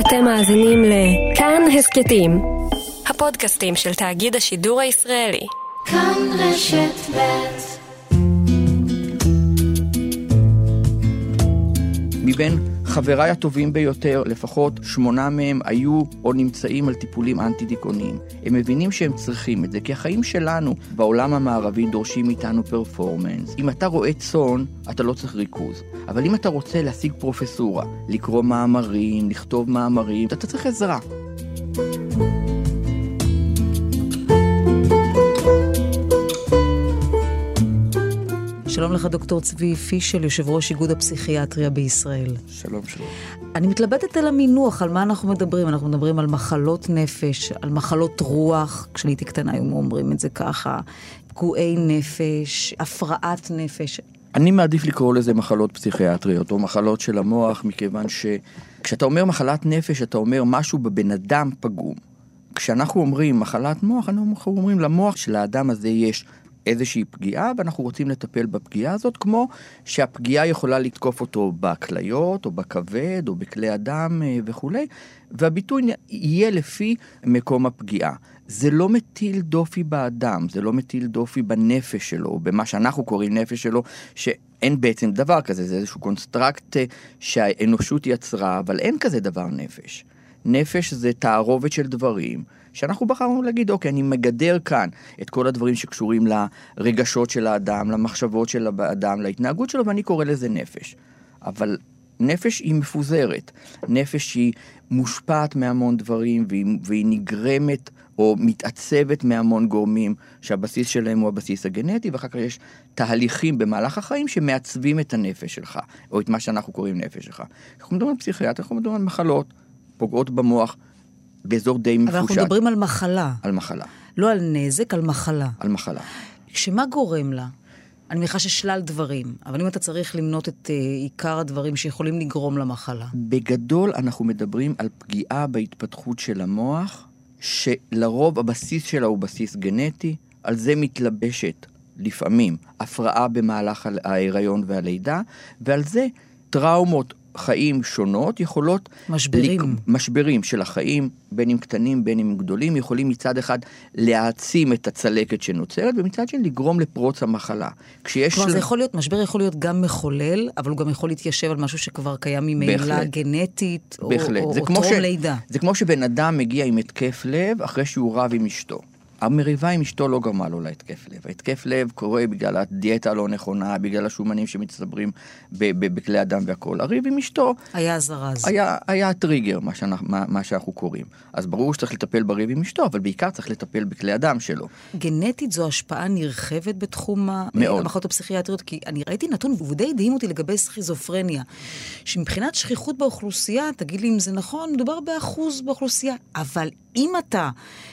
אתם מאזינים לכאן הסכתים, הפודקאסטים של תאגיד השידור הישראלי. כאן רשת ב' מבין חבריי הטובים ביותר, לפחות שמונה מהם היו או נמצאים על טיפולים אנטי-דיכאוניים. הם מבינים שהם צריכים את זה, כי החיים שלנו בעולם המערבי דורשים מאיתנו פרפורמנס. אם אתה רואה צאן, אתה לא צריך ריכוז. אבל אם אתה רוצה להשיג פרופסורה, לקרוא מאמרים, לכתוב מאמרים, אתה צריך עזרה. שלום לך, דוקטור צבי פישל, יושב ראש איגוד הפסיכיאטריה בישראל. שלום, שלום. אני מתלבטת על המינוח, על מה אנחנו מדברים. אנחנו מדברים על מחלות נפש, על מחלות רוח, כשאני הייתי קטנה היו אומרים את זה ככה, פגועי נפש, הפרעת נפש. אני מעדיף לקרוא לזה מחלות פסיכיאטריות או מחלות של המוח, מכיוון שכשאתה אומר מחלת נפש, אתה אומר משהו בבן אדם פגום. כשאנחנו אומרים מחלת מוח, אנחנו אומרים למוח של האדם הזה יש איזושהי פגיעה, ואנחנו רוצים לטפל בפגיעה הזאת, כמו שהפגיעה יכולה לתקוף אותו בכליות, או בכבד, או בכלי הדם אה, וכולי, והביטוי יהיה לפי מקום הפגיעה. זה לא מטיל דופי באדם, זה לא מטיל דופי בנפש שלו, במה שאנחנו קוראים נפש שלו, שאין בעצם דבר כזה, זה איזשהו construct אה, שהאנושות יצרה, אבל אין כזה דבר נפש. נפש זה תערובת של דברים שאנחנו בחרנו להגיד, אוקיי, אני מגדר כאן את כל הדברים שקשורים לרגשות של האדם, למחשבות של האדם, להתנהגות שלו, ואני קורא לזה נפש. אבל נפש היא מפוזרת, נפש היא מושפעת מהמון דברים, והיא, והיא נגרמת או מתעצבת מהמון גורמים שהבסיס שלהם הוא הבסיס הגנטי, ואחר כך יש תהליכים במהלך החיים שמעצבים את הנפש שלך, או את מה שאנחנו קוראים נפש שלך. אנחנו מדברים על פסיכיאטר, אנחנו מדברים על מחלות, פוגעות במוח, באזור די מפושט. אבל אנחנו מדברים על מחלה. על מחלה. לא על נזק, על מחלה. על מחלה. שמה גורם לה? אני מניחה ששלל דברים, אבל אם אתה צריך למנות את uh, עיקר הדברים שיכולים לגרום למחלה. בגדול אנחנו מדברים על פגיעה בהתפתחות של המוח, שלרוב הבסיס שלה הוא בסיס גנטי, על זה מתלבשת לפעמים הפרעה במהלך ההיריון והלידה, ועל זה טראומות חיים שונות יכולות... משברים. לק... משברים של החיים, בין אם קטנים, בין אם גדולים, יכולים מצד אחד להעצים את הצלקת שנוצרת, ומצד שני לגרום לפרוץ המחלה. כשיש... כלומר, זה יכול להיות, משבר יכול להיות גם מחולל, אבל הוא גם יכול להתיישב על משהו שכבר קיים ממילא גנטית, בהחלט. או, או טרום ש... לידה. זה כמו שבן אדם מגיע עם התקף לב אחרי שהוא רב עם אשתו. המריבה עם אשתו לא גרמה לו להתקף לב. ההתקף לב קורה בגלל הדיאטה הלא נכונה, בגלל השומנים שמצטברים בכלי הדם והכול. הריב עם אשתו... היה זרז. היה, היה הטריגר, מה, שאנחנו, מה, מה שאנחנו קוראים. אז ברור שצריך לטפל בריב עם אשתו, אבל בעיקר צריך לטפל בכלי הדם שלו. גנטית זו השפעה נרחבת בתחום המחלות הפסיכיאטריות, כי אני ראיתי נתון, והוא די הדהים אותי לגבי סכיזופרניה, שמבחינת שכיחות באוכלוסייה, תגיד לי אם זה נכון, מדובר באחוז באוכלוסייה, אבל אם אתה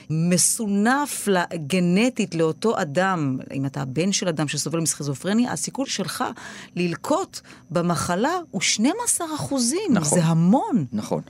מסונף גנטית לאותו אדם, אם אתה הבן של אדם שסובל מסכיזופרניה, הסיכוי שלך ללקוט במחלה הוא 12 אחוזים. נכון. זה המון. נכון.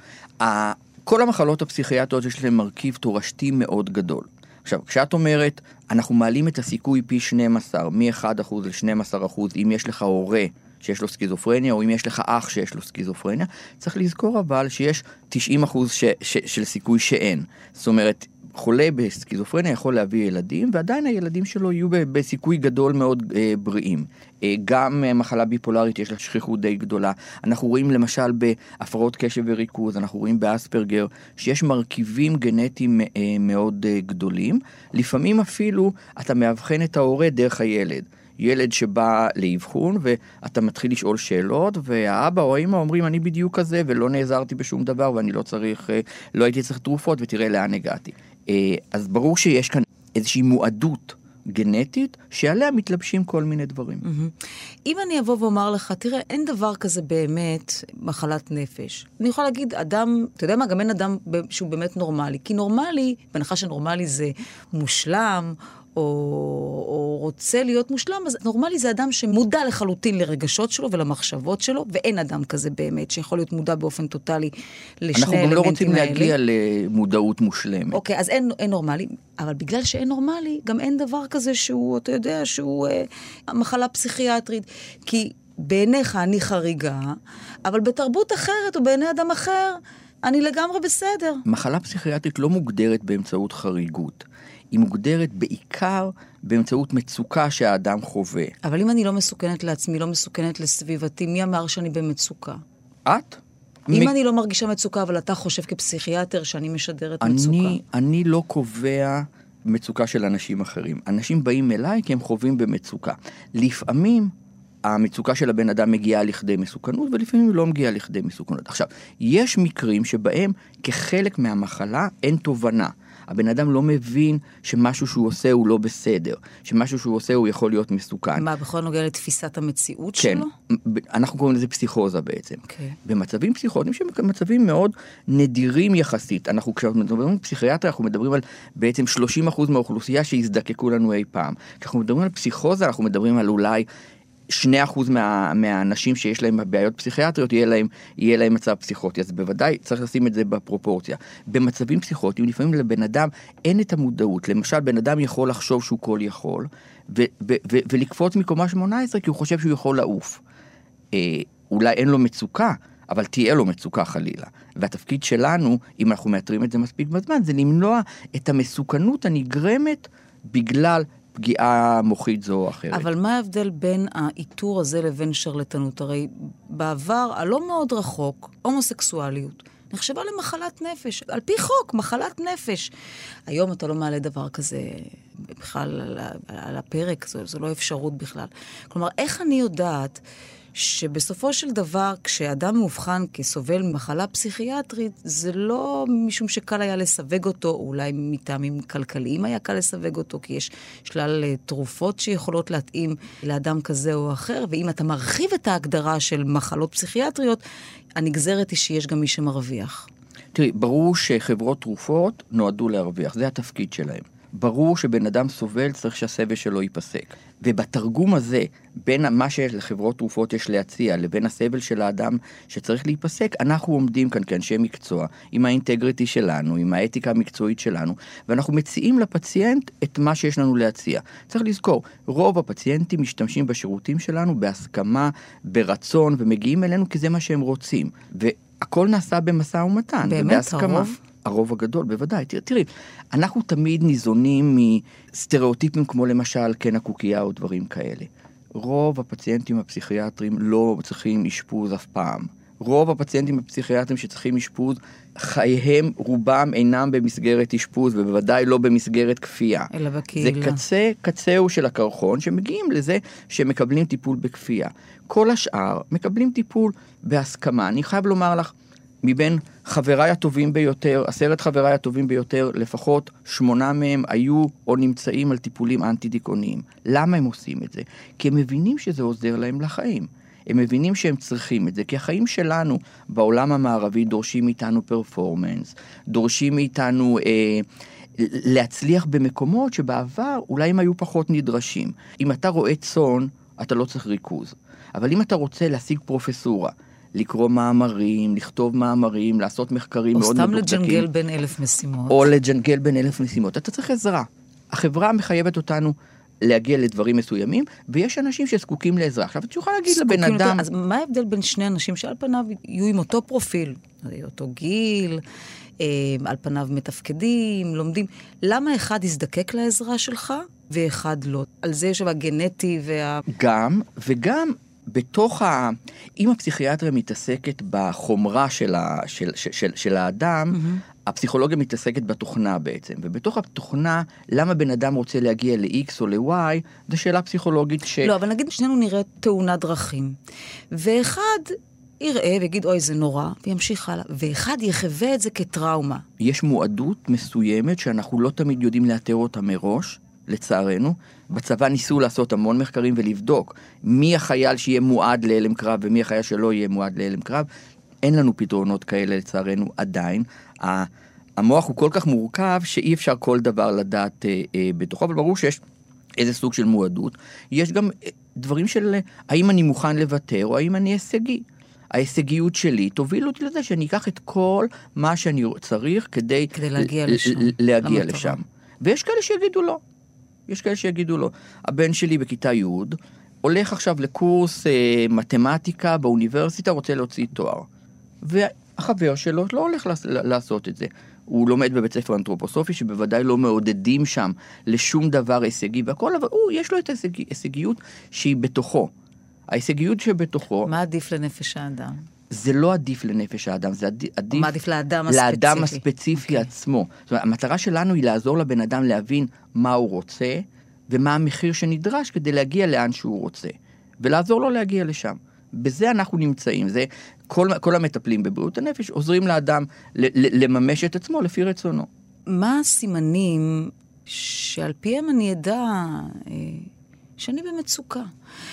כל המחלות הפסיכיאטריות יש להן מרכיב תורשתי מאוד גדול. עכשיו, כשאת אומרת, אנחנו מעלים את הסיכוי פי 12, מ-1% ל-12%, אם יש לך הורה שיש לו סכיזופרניה, או אם יש לך אח שיש לו סכיזופרניה, צריך לזכור אבל שיש 90 אחוז ש, ש, של סיכוי שאין. זאת אומרת, חולה בסכיזופרניה יכול להביא ילדים, ועדיין הילדים שלו יהיו בסיכוי גדול מאוד אה, בריאים. אה, גם אה, מחלה ביפולרית יש לה שכיחות די גדולה. אנחנו רואים למשל בהפרעות קשב וריכוז, אנחנו רואים באספרגר, שיש מרכיבים גנטיים אה, מאוד אה, גדולים. לפעמים אפילו אתה מאבחן את ההורה דרך הילד. ילד שבא לאבחון ואתה מתחיל לשאול שאלות והאבא או האמא אומרים אני בדיוק כזה ולא נעזרתי בשום דבר ואני לא צריך, אה, לא הייתי צריך תרופות ותראה לאן הגעתי. אה, אז ברור שיש כאן איזושהי מועדות. גנטית, שעליה מתלבשים כל מיני דברים. Mm-hmm. אם אני אבוא ואומר לך, תראה, אין דבר כזה באמת מחלת נפש. אני יכולה להגיד, אדם, אתה יודע מה, גם אין אדם שהוא באמת נורמלי. כי נורמלי, בהנחה שנורמלי זה מושלם, או, או רוצה להיות מושלם, אז נורמלי זה אדם שמודע לחלוטין לרגשות שלו ולמחשבות שלו, ואין אדם כזה באמת שיכול להיות מודע באופן טוטאלי לשני האלמנטים האלה. אנחנו גם לא רוצים להגיע למודעות מושלמת. אוקיי, אז אין, אין נורמלי, אבל בגלל שאין נורמלי, גם אין דבר כזה שהוא, אתה יודע, שהוא אה, מחלה פסיכיאטרית. כי בעיניך אני חריגה, אבל בתרבות אחרת או בעיני אדם אחר, אני לגמרי בסדר. מחלה פסיכיאטרית לא מוגדרת באמצעות חריגות. היא מוגדרת בעיקר באמצעות מצוקה שהאדם חווה. אבל אם אני לא מסוכנת לעצמי, לא מסוכנת לסביבתי, מי אמר שאני במצוקה? את? אם מ... אני לא מרגישה מצוקה, אבל אתה חושב כפסיכיאטר שאני משדרת אני, מצוקה. אני לא קובע מצוקה של אנשים אחרים. אנשים באים אליי כי הם חווים במצוקה. לפעמים המצוקה של הבן אדם מגיעה לכדי מסוכנות, ולפעמים היא לא מגיעה לכדי מסוכנות. עכשיו, יש מקרים שבהם כחלק מהמחלה אין תובנה. הבן אדם לא מבין שמשהו שהוא עושה הוא לא בסדר, שמשהו שהוא עושה הוא יכול להיות מסוכן. מה, בכל נוגע לתפיסת המציאות כן, שלו? כן, אנחנו קוראים לזה פסיכוזה בעצם. Okay. אוקיי. במצבים פסיכוטיים שהם מצבים מאוד נדירים יחסית. אנחנו כשאנחנו מדברים על פסיכיאטריה, אנחנו מדברים על בעצם 30% מהאוכלוסייה שיזדקקו לנו אי פעם. כשאנחנו מדברים על פסיכוזה, אנחנו מדברים על אולי 2% מה, מהאנשים שיש להם בעיות פסיכיאטריות יהיה להם, יהיה להם מצב פסיכוטי, אז בוודאי צריך לשים את זה בפרופורציה. במצבים פסיכוטיים לפעמים לבן אדם אין את המודעות, למשל בן אדם יכול לחשוב שהוא כל יכול, ו- ו- ו- ולקפוץ מקומה 18 כי הוא חושב שהוא יכול לעוף. אה, אולי אין לו מצוקה, אבל תהיה לו מצוקה חלילה. והתפקיד שלנו, אם אנחנו מאתרים את זה מספיק בזמן, זה למנוע את המסוכנות הנגרמת בגלל פגיעה מוחית זו או אחרת. אבל מה ההבדל בין האיתור הזה לבין שרלטנות? הרי בעבר הלא מאוד רחוק, הומוסקסואליות נחשבה למחלת נפש. על פי חוק, מחלת נפש. היום אתה לא מעלה דבר כזה בכלל על, על הפרק, זו, זו לא אפשרות בכלל. כלומר, איך אני יודעת... שבסופו של דבר, כשאדם מאובחן כסובל ממחלה פסיכיאטרית, זה לא משום שקל היה לסווג אותו, או אולי מטעמים כלכליים היה קל לסווג אותו, כי יש שלל אה, תרופות שיכולות להתאים לאדם כזה או אחר, ואם אתה מרחיב את ההגדרה של מחלות פסיכיאטריות, הנגזרת היא שיש גם מי שמרוויח. תראי, ברור שחברות תרופות נועדו להרוויח, זה התפקיד שלהם. ברור שבן אדם סובל, צריך שהסבל שלו ייפסק. ובתרגום הזה, בין מה שלחברות תרופות יש להציע לבין הסבל של האדם שצריך להיפסק, אנחנו עומדים כאן כאנשי מקצוע, עם האינטגריטי שלנו, עם האתיקה המקצועית שלנו, ואנחנו מציעים לפציינט את מה שיש לנו להציע. צריך לזכור, רוב הפציינטים משתמשים בשירותים שלנו בהסכמה, ברצון, ומגיעים אלינו כי זה מה שהם רוצים. והכל נעשה במשא ומתן, באמת, ובהסכמה. הרוב? הרוב הגדול, בוודאי. תראי, תראי, אנחנו תמיד ניזונים מסטריאוטיפים כמו למשל כן הקוקייה או דברים כאלה. רוב הפציינטים הפסיכיאטרים לא צריכים אשפוז אף פעם. רוב הפציינטים הפסיכיאטרים שצריכים אשפוז, חייהם, רובם אינם במסגרת אשפוז, ובוודאי לא במסגרת כפייה. אלא בקהילה. זה קצה, קצהו של הקרחון, שמגיעים לזה שמקבלים טיפול בכפייה. כל השאר מקבלים טיפול בהסכמה. אני חייב לומר לך, מבין חבריי הטובים ביותר, עשרת חבריי הטובים ביותר, לפחות שמונה מהם היו או נמצאים על טיפולים אנטי-דיכאוניים. למה הם עושים את זה? כי הם מבינים שזה עוזר להם לחיים. הם מבינים שהם צריכים את זה, כי החיים שלנו בעולם המערבי דורשים מאיתנו פרפורמנס, דורשים מאיתנו אה, להצליח במקומות שבעבר אולי הם היו פחות נדרשים. אם אתה רואה צאן, אתה לא צריך ריכוז. אבל אם אתה רוצה להשיג פרופסורה, לקרוא מאמרים, לכתוב מאמרים, לעשות מחקרים מאוד מדוקדקים. או סתם לג'נגל בין אלף משימות. או לג'נגל בין אלף משימות. אתה צריך עזרה. החברה מחייבת אותנו להגיע לדברים מסוימים, ויש אנשים שזקוקים לעזרה. עכשיו, את יכולה להגיד לבן אדם... יותר, אז מה ההבדל בין שני אנשים שעל פניו יהיו עם אותו פרופיל, אותו גיל, אה, על פניו מתפקדים, לומדים? למה אחד יזדקק לעזרה שלך ואחד לא? על זה יש הגנטי וה... גם, וגם בתוך ה... אם הפסיכיאטריה מתעסקת בחומרה של, ה... של, של, של, של האדם, mm-hmm. הפסיכולוגיה מתעסקת בתוכנה בעצם, ובתוך התוכנה, למה בן אדם רוצה להגיע ל-X או ל-Y, זו שאלה פסיכולוגית ש... לא, אבל נגיד שנינו נראה תאונת דרכים, ואחד יראה ויגיד, אוי, זה נורא, וימשיך הלאה, ואחד יחווה את זה כטראומה. יש מועדות מסוימת שאנחנו לא תמיד יודעים לאתר אותה מראש, לצערנו. בצבא ניסו לעשות המון מחקרים ולבדוק מי החייל שיהיה מועד להלם קרב ומי החייל שלא יהיה מועד להלם קרב. אין לנו פתרונות כאלה לצערנו עדיין. המוח הוא כל כך מורכב שאי אפשר כל דבר לדעת אה, אה, בתוכו, אבל ברור שיש איזה סוג של מועדות. יש גם אה, דברים של האם אני מוכן לוותר או האם אני הישגי. ההישגיות שלי תוביל אותי לזה שאני אקח את כל מה שאני צריך כדי, כדי להגיע לשם. להגיע לשם. ויש כאלה שיגידו לא. יש כאלה שיגידו לו, הבן שלי בכיתה י' הולך עכשיו לקורס אה, מתמטיקה באוניברסיטה, רוצה להוציא תואר. החבר שלו לא הולך לעשות את זה. הוא לומד בבית ספר אנתרופוסופי, שבוודאי לא מעודדים שם לשום דבר הישגי והכל, אבל הוא, יש לו את ההישגיות שהיא בתוכו. ההישגיות שבתוכו... מה עדיף לנפש האדם? זה לא עדיף לנפש האדם, זה עדיף... מה עדיף לאדם הספציפי? לאדם הספציפי okay. עצמו. זאת אומרת, המטרה שלנו היא לעזור לבן אדם להבין מה הוא רוצה, ומה המחיר שנדרש כדי להגיע לאן שהוא רוצה, ולעזור לו להגיע לשם. בזה אנחנו נמצאים, זה כל, כל המטפלים בבריאות הנפש עוזרים לאדם ל, ל, לממש את עצמו לפי רצונו. מה הסימנים שעל פיהם אני אדע אה, שאני במצוקה?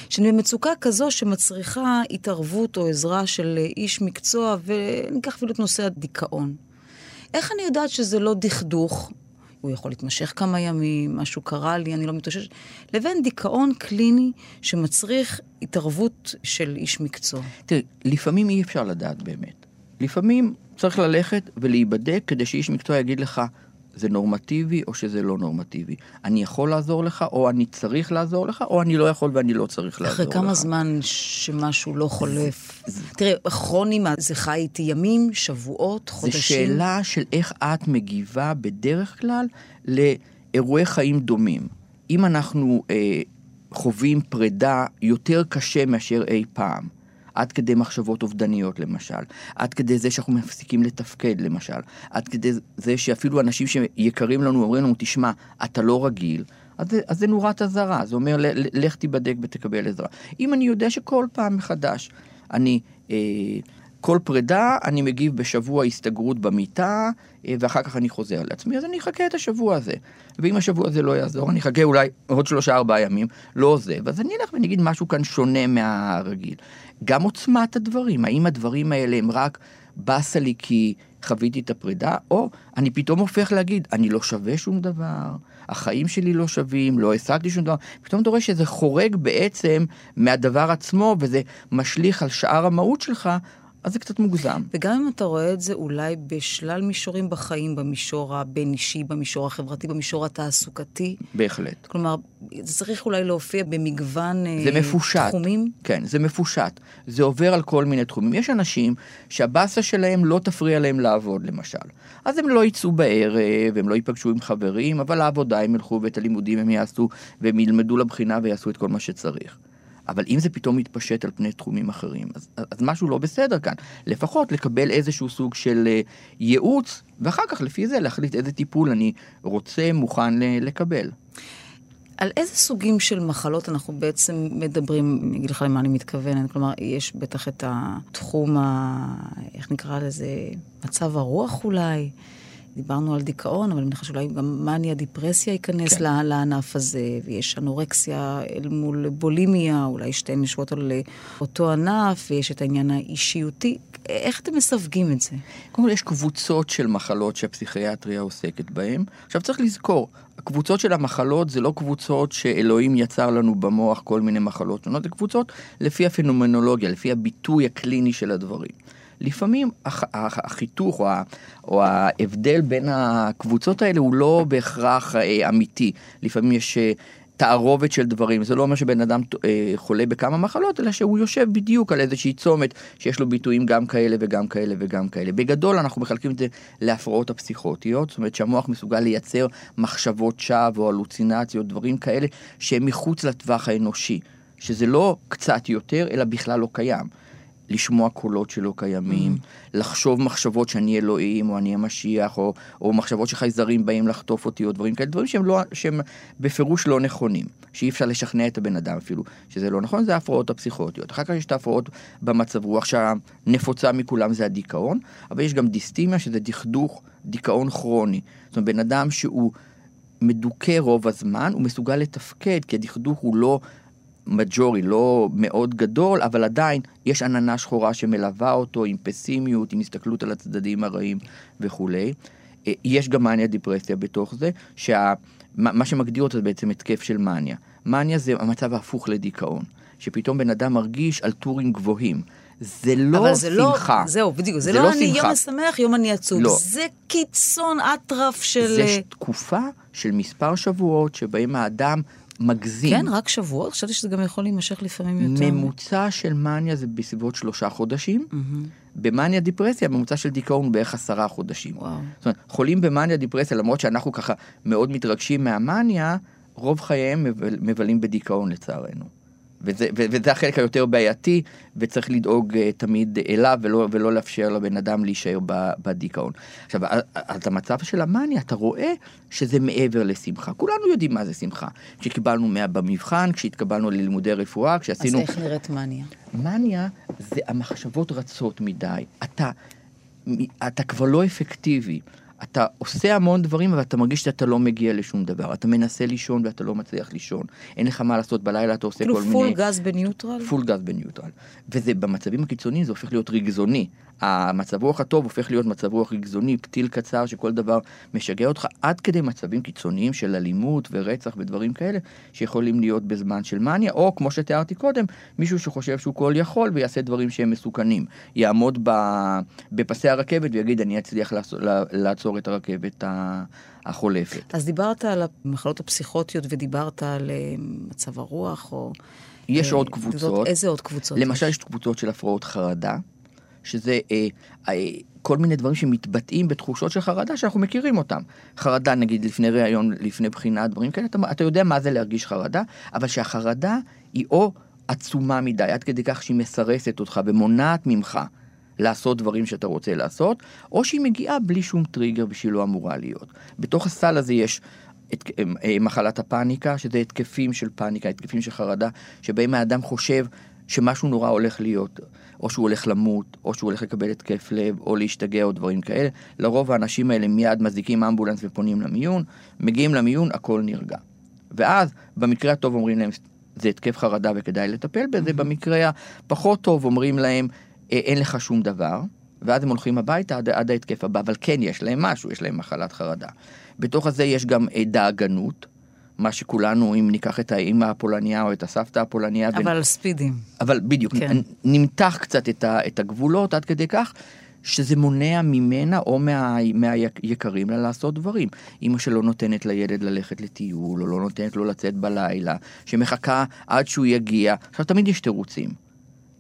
שאני במצוקה כזו שמצריכה התערבות או עזרה של איש מקצוע, וניקח אפילו את נושא הדיכאון. איך אני יודעת שזה לא דכדוך, הוא יכול להתמשך כמה ימים, משהו קרה לי, אני לא מתאוששת, לבין דיכאון קליני שמצריך התערבות של איש מקצוע. תראי, לפעמים אי אפשר לדעת באמת. לפעמים צריך ללכת ולהיבדק כדי שאיש מקצוע יגיד לך, זה נורמטיבי או שזה לא נורמטיבי. אני יכול לעזור לך, או אני צריך לעזור לך, או אני לא יכול ואני לא צריך לעזור לך. אחרי כמה זמן שמשהו לא חולף? תראה, כרוני, מה, זה חי איתי ימים, שבועות, חודשים? זו שאלה של איך את מגיבה בדרך כלל לאירועי חיים דומים. אם אנחנו אה, חווים פרידה יותר קשה מאשר אי פעם, עד כדי מחשבות אובדניות למשל, עד כדי זה שאנחנו מפסיקים לתפקד למשל, עד כדי זה שאפילו אנשים שיקרים לנו אומרים לנו, תשמע, אתה לא רגיל, אז אז זה נורת אזהרה, זה אומר, לך תיבדק ותקבל עזרה. אם אני יודע שכל פעם מחדש אני... אה, כל פרידה אני מגיב בשבוע הסתגרות במיטה, אה, ואחר כך אני חוזר לעצמי, אז אני אחכה את השבוע הזה. ואם השבוע הזה לא יעזור, אני אחכה אולי עוד שלושה ארבעה ימים, לא עוזב, אז אני אלך ואני אגיד משהו כאן שונה מהרגיל. גם עוצמת הדברים, האם הדברים האלה הם רק באסה לי כי חוויתי את הפרידה, או אני פתאום הופך להגיד, אני לא שווה שום דבר, החיים שלי לא שווים, לא השגתי שום דבר, פתאום אתה רואה שזה חורג בעצם מהדבר עצמו, וזה משליך על שאר המהות שלך, אז זה קצת מוגזם. וגם אם אתה רואה את זה אולי בשלל מישורים בחיים, במישור הבין-אישי, במישור החברתי, במישור התעסוקתי. בהחלט. כלומר, זה צריך אולי להופיע במגוון אה, זה מפושט. תחומים? כן, זה מפושט. זה עובר על כל מיני תחומים. יש אנשים שהבאסה שלהם לא תפריע להם לעבוד, למשל. אז הם לא יצאו בערב, הם לא ייפגשו עם חברים, אבל לעבודה הם ילכו ואת הלימודים הם יעשו, והם ילמדו לבחינה ויעשו את כל מה שצריך. אבל אם זה פתאום מתפשט על פני תחומים אחרים, אז, אז משהו לא בסדר כאן. לפחות לקבל איזשהו סוג של uh, ייעוץ, ואחר כך לפי זה להחליט איזה טיפול אני רוצה, מוכן לקבל. על איזה סוגים של מחלות אנחנו בעצם מדברים? אני אגיד לך למה אני מתכוונת. כלומר, יש בטח את התחום, ה... איך נקרא לזה? מצב הרוח אולי. דיברנו על דיכאון, אבל אני מניחה שאולי גם מניה, דיפרסיה ייכנס כן. לענף הזה, ויש אנורקסיה אל מול בולימיה, אולי שתיהן יושבות על אותו ענף, ויש את העניין האישיותי. איך אתם מסווגים את זה? קודם כל יש קבוצות של מחלות שהפסיכיאטריה עוסקת בהן. עכשיו צריך לזכור, הקבוצות של המחלות זה לא קבוצות שאלוהים יצר לנו במוח כל מיני מחלות שונות, זה קבוצות לפי הפנומנולוגיה, לפי הביטוי הקליני של הדברים. לפעמים החיתוך או, או ההבדל בין הקבוצות האלה הוא לא בהכרח אה, אמיתי. לפעמים יש אה, תערובת של דברים, זה לא אומר שבן אדם אה, חולה בכמה מחלות, אלא שהוא יושב בדיוק על איזושהי צומת שיש לו ביטויים גם כאלה וגם כאלה וגם כאלה. בגדול אנחנו מחלקים את זה להפרעות הפסיכוטיות, זאת אומרת שהמוח מסוגל לייצר מחשבות שווא או הלוצינציות, דברים כאלה שהם מחוץ לטווח האנושי, שזה לא קצת יותר, אלא בכלל לא קיים. לשמוע קולות שלא קיימים, mm. לחשוב מחשבות שאני אלוהים, או אני המשיח, או, או מחשבות שחייזרים באים לחטוף אותי, או דברים כאלה, דברים שהם, לא, שהם בפירוש לא נכונים, שאי אפשר לשכנע את הבן אדם אפילו שזה לא נכון, זה ההפרעות הפסיכוטיות. אחר כך יש את ההפרעות במצב רוח, שהנפוצה מכולם זה הדיכאון, אבל יש גם דיסטימיה, שזה דכדוך, דיכאון כרוני. זאת אומרת, בן אדם שהוא... מדוכא רוב הזמן, הוא מסוגל לתפקד, כי הדכדוך הוא לא מג'ורי, לא מאוד גדול, אבל עדיין יש עננה שחורה שמלווה אותו עם פסימיות, עם הסתכלות על הצדדים הרעים וכולי. אה, יש גם מניה דיפרסיה בתוך זה, שמה שמגדיר אותו זה בעצם התקף של מניה. מניה זה המצב ההפוך לדיכאון, שפתאום בן אדם מרגיש על טורים גבוהים. זה לא זה לא- שמחה. לא, זהו, בדיוק. זה, זה לא, לא אני שמחה. יום משמח, יום אני עצוב. לא. זה קיצון אטרף של... זה תקופה של מספר שבועות שבהם האדם מגזים. כן, רק שבועות? חשבתי שזה גם יכול להימשך לפעמים יותר. ממוצע של מניה זה בסביבות שלושה חודשים, mm-hmm. במאניה דיפרסיה הממוצע של דיכאון הוא בערך עשרה חודשים. וואו. זאת אומרת, חולים במאניה דיפרסיה, למרות שאנחנו ככה מאוד מתרגשים מהמאניה, רוב חייהם מבל, מבלים בדיכאון לצערנו. וזה, וזה החלק היותר בעייתי, וצריך לדאוג uh, תמיד אליו ולא, ולא לאפשר לבן אדם להישאר בדיכאון. עכשיו, אז המצב של המאניה, אתה רואה שזה מעבר לשמחה. כולנו יודעים מה זה שמחה. כשקיבלנו 100 במבחן, כשהתקבלנו ללימודי רפואה, כשעשינו... אז איך נראית מניה? מניה זה המחשבות רצות מדי. אתה, אתה כבר לא אפקטיבי. אתה עושה המון דברים, אבל אתה מרגיש שאתה לא מגיע לשום דבר. אתה מנסה לישון ואתה לא מצליח לישון. אין לך מה לעשות בלילה, אתה עושה כאילו כל מיני... פול גז בניוטרל? פול גז בניוטרל. וזה במצבים הקיצוניים זה הופך להיות רגזני. המצב רוח הטוב הופך להיות מצב רוח רגזני, פתיל קצר שכל דבר משגע אותך, עד כדי מצבים קיצוניים של אלימות ורצח ודברים כאלה, שיכולים להיות בזמן של מניה, או כמו שתיארתי קודם, מישהו שחושב שהוא כל יכול ויעשה דברים שהם מסוכנים. יעמוד בפסי הרכבת ויגיד, אני אצליח לעצור את הרכבת החולפת. אז דיברת על המחלות הפסיכוטיות ודיברת על אה, מצב הרוח, או... יש עוד קבוצות. איזה עוד קבוצות? למשל, יש קבוצות של הפרעות חרדה. שזה אה, אה, כל מיני דברים שמתבטאים בתחושות של חרדה שאנחנו מכירים אותם. חרדה נגיד לפני ראיון, לפני בחינה, דברים כאלה, אתה, אתה יודע מה זה להרגיש חרדה, אבל שהחרדה היא או עצומה מדי, עד כדי כך שהיא מסרסת אותך ומונעת ממך לעשות דברים שאתה רוצה לעשות, או שהיא מגיעה בלי שום טריגר ושהיא לא אמורה להיות. בתוך הסל הזה יש את, אה, מחלת הפאניקה, שזה התקפים של פאניקה, התקפים של חרדה, שבהם האדם חושב שמשהו נורא הולך להיות. או שהוא הולך למות, או שהוא הולך לקבל התקף לב, או להשתגע או דברים כאלה. לרוב האנשים האלה מיד מזיקים אמבולנס ופונים למיון, מגיעים למיון, הכל נרגע. ואז, במקרה הטוב אומרים להם, זה התקף חרדה וכדאי לטפל בזה, במקרה הפחות טוב אומרים להם, אין לך שום דבר, ואז הם הולכים הביתה עד, עד ההתקף הבא, אבל כן יש להם משהו, יש להם מחלת חרדה. בתוך הזה יש גם אה, דאגנות, מה שכולנו, אם ניקח את האימא הפולניה או את הסבתא הפולניה. אבל על בין... ספידים. אבל בדיוק, כן. נמתח קצת את, ה, את הגבולות עד כדי כך. שזה מונע ממנה או מה, מהיקרים לה לעשות דברים. אימא שלא נותנת לילד ללכת לטיול, או לא נותנת לו לצאת בלילה, שמחכה עד שהוא יגיע. עכשיו, תמיד יש תירוצים.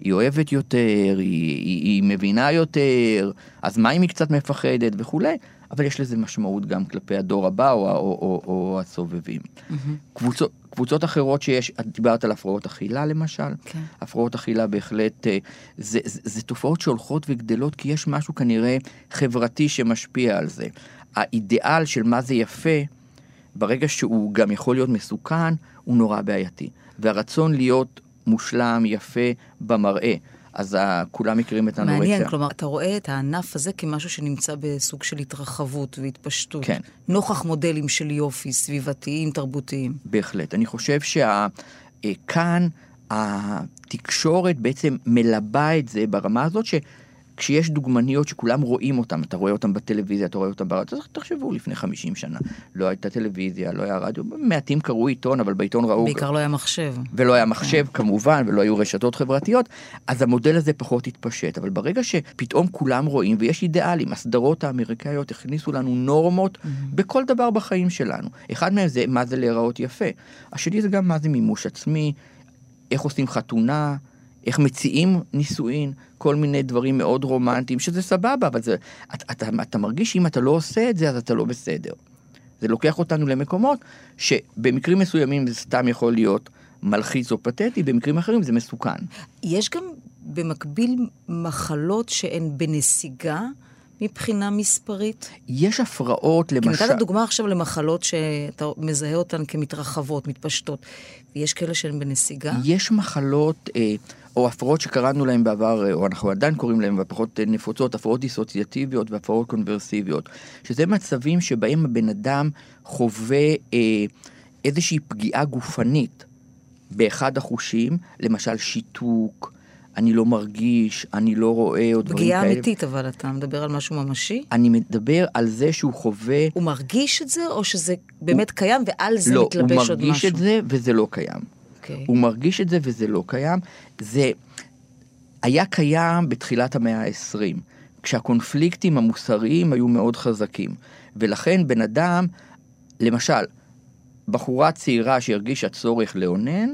היא אוהבת יותר, היא, היא, היא מבינה יותר, אז מה אם היא קצת מפחדת וכולי. אבל יש לזה משמעות גם כלפי הדור הבא או, או, או, או הסובבים. Mm-hmm. קבוצות, קבוצות אחרות שיש, את דיברת על הפרעות אכילה למשל, כן. הפרעות אכילה בהחלט, אה, זה, זה, זה תופעות שהולכות וגדלות כי יש משהו כנראה חברתי שמשפיע על זה. האידיאל של מה זה יפה, ברגע שהוא גם יכול להיות מסוכן, הוא נורא בעייתי. והרצון להיות מושלם, יפה, במראה. אז כולם מכירים את הנורקסיה. מעניין, כלומר, אתה רואה את הענף הזה כמשהו שנמצא בסוג של התרחבות והתפשטות. כן. נוכח מודלים של יופי, סביבתיים, תרבותיים. בהחלט. אני חושב שכאן התקשורת בעצם מלבה את זה ברמה הזאת ש... כשיש דוגמניות שכולם רואים אותן, אתה רואה אותן בטלוויזיה, אתה רואה אותן ברדיו, אז תחשבו, לפני 50 שנה לא הייתה טלוויזיה, לא היה רדיו, מעטים קראו עיתון, אבל בעיתון ראו... בעיקר לא היה מחשב. ולא היה מחשב כן. כמובן, ולא היו רשתות חברתיות, אז המודל הזה פחות התפשט. אבל ברגע שפתאום כולם רואים, ויש אידיאלים, הסדרות האמריקאיות הכניסו לנו נורמות mm-hmm. בכל דבר בחיים שלנו. אחד מהם זה מה זה להיראות יפה. השני זה גם מה זה מימוש עצמי, איך עושים חתונה, איך מציעים נישואין, כל מיני דברים מאוד רומנטיים, שזה סבבה, אבל זה, אתה, אתה, אתה מרגיש שאם אתה לא עושה את זה, אז אתה לא בסדר. זה לוקח אותנו למקומות שבמקרים מסוימים זה סתם יכול להיות מלחיץ או פתטי, במקרים אחרים זה מסוכן. יש גם במקביל מחלות שהן בנסיגה. מבחינה מספרית? יש הפרעות, למשל... כי נתת דוגמה עכשיו למחלות שאתה מזהה אותן כמתרחבות, מתפשטות. יש כאלה שהן בנסיגה? יש מחלות... אה, או הפרעות שקראנו להן בעבר, או אנחנו עדיין קוראים להן, והפחות נפוצות, הפרעות דיסוציאטיביות והפרעות קונברסיביות, שזה מצבים שבהם הבן אדם חווה אה, איזושהי פגיעה גופנית באחד החושים, למשל שיתוק, אני לא מרגיש, אני לא רואה, או דברים כאלה. פגיעה אמיתית, אבל אתה מדבר על משהו ממשי? אני מדבר על זה שהוא חווה... הוא מרגיש את זה, או שזה באמת הוא... קיים ועל זה לא, מתלבש עוד משהו? לא, הוא מרגיש את זה וזה לא קיים. אוקיי. הוא מרגיש את זה וזה לא קיים. זה היה קיים בתחילת המאה ה-20, כשהקונפליקטים המוסריים היו מאוד חזקים. ולכן בן אדם, למשל, בחורה צעירה שהרגישה צורך לאונן,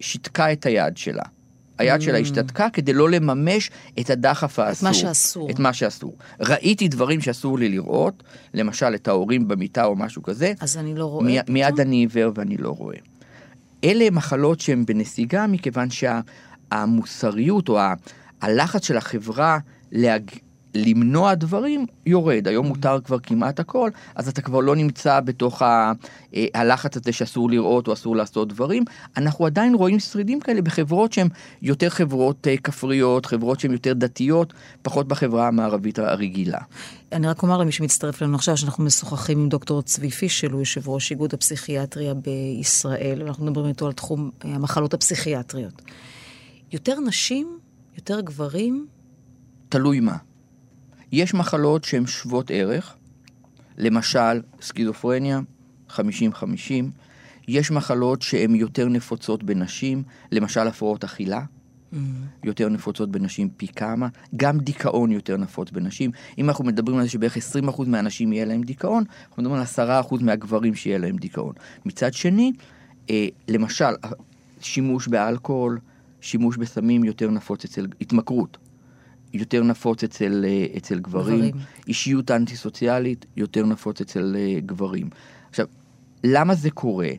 שיתקה את היד שלה. היד שלה השתתקה כדי לא לממש את הדחף האסור. מה שאסור. את מה שאסור. ראיתי דברים שאסור לי לראות, למשל את ההורים במיטה או משהו כזה. אז אני לא רואה? מיד אני עיוור ואני לא רואה. אלה מחלות שהן בנסיגה מכיוון שהמוסריות או הלחץ של החברה להג... למנוע דברים יורד. היום מותר כבר כמעט הכל, אז אתה כבר לא נמצא בתוך ה... אה, הלחץ הזה שאסור לראות או אסור לעשות דברים. אנחנו עדיין רואים שרידים כאלה בחברות שהן יותר חברות אה, כפריות, חברות שהן יותר דתיות, פחות בחברה המערבית הרגילה. אני רק אומר למי שמצטרף אלינו עכשיו, שאנחנו משוחחים עם דוקטור צבי פישל, הוא יושב ראש איגוד הפסיכיאטריה בישראל, ואנחנו מדברים איתו על תחום אה, המחלות הפסיכיאטריות. יותר נשים, יותר גברים, תלוי מה. יש מחלות שהן שוות ערך, למשל סקיזופרניה, 50-50. יש מחלות שהן יותר נפוצות בנשים, למשל הפרעות אכילה, יותר נפוצות בנשים פי כמה, גם דיכאון יותר נפוץ בנשים. אם אנחנו מדברים על זה שבערך 20% מהנשים יהיה להם דיכאון, אנחנו מדברים על 10% מהגברים שיהיה להם דיכאון. מצד שני, אה, למשל, שימוש באלכוהול, שימוש בסמים יותר נפוץ אצל התמכרות. יותר נפוץ אצל, אה, אצל גברים. גברים. אישיות אנטי-סוציאלית יותר נפוץ אצל אה, גברים. עכשיו, למה זה קורה?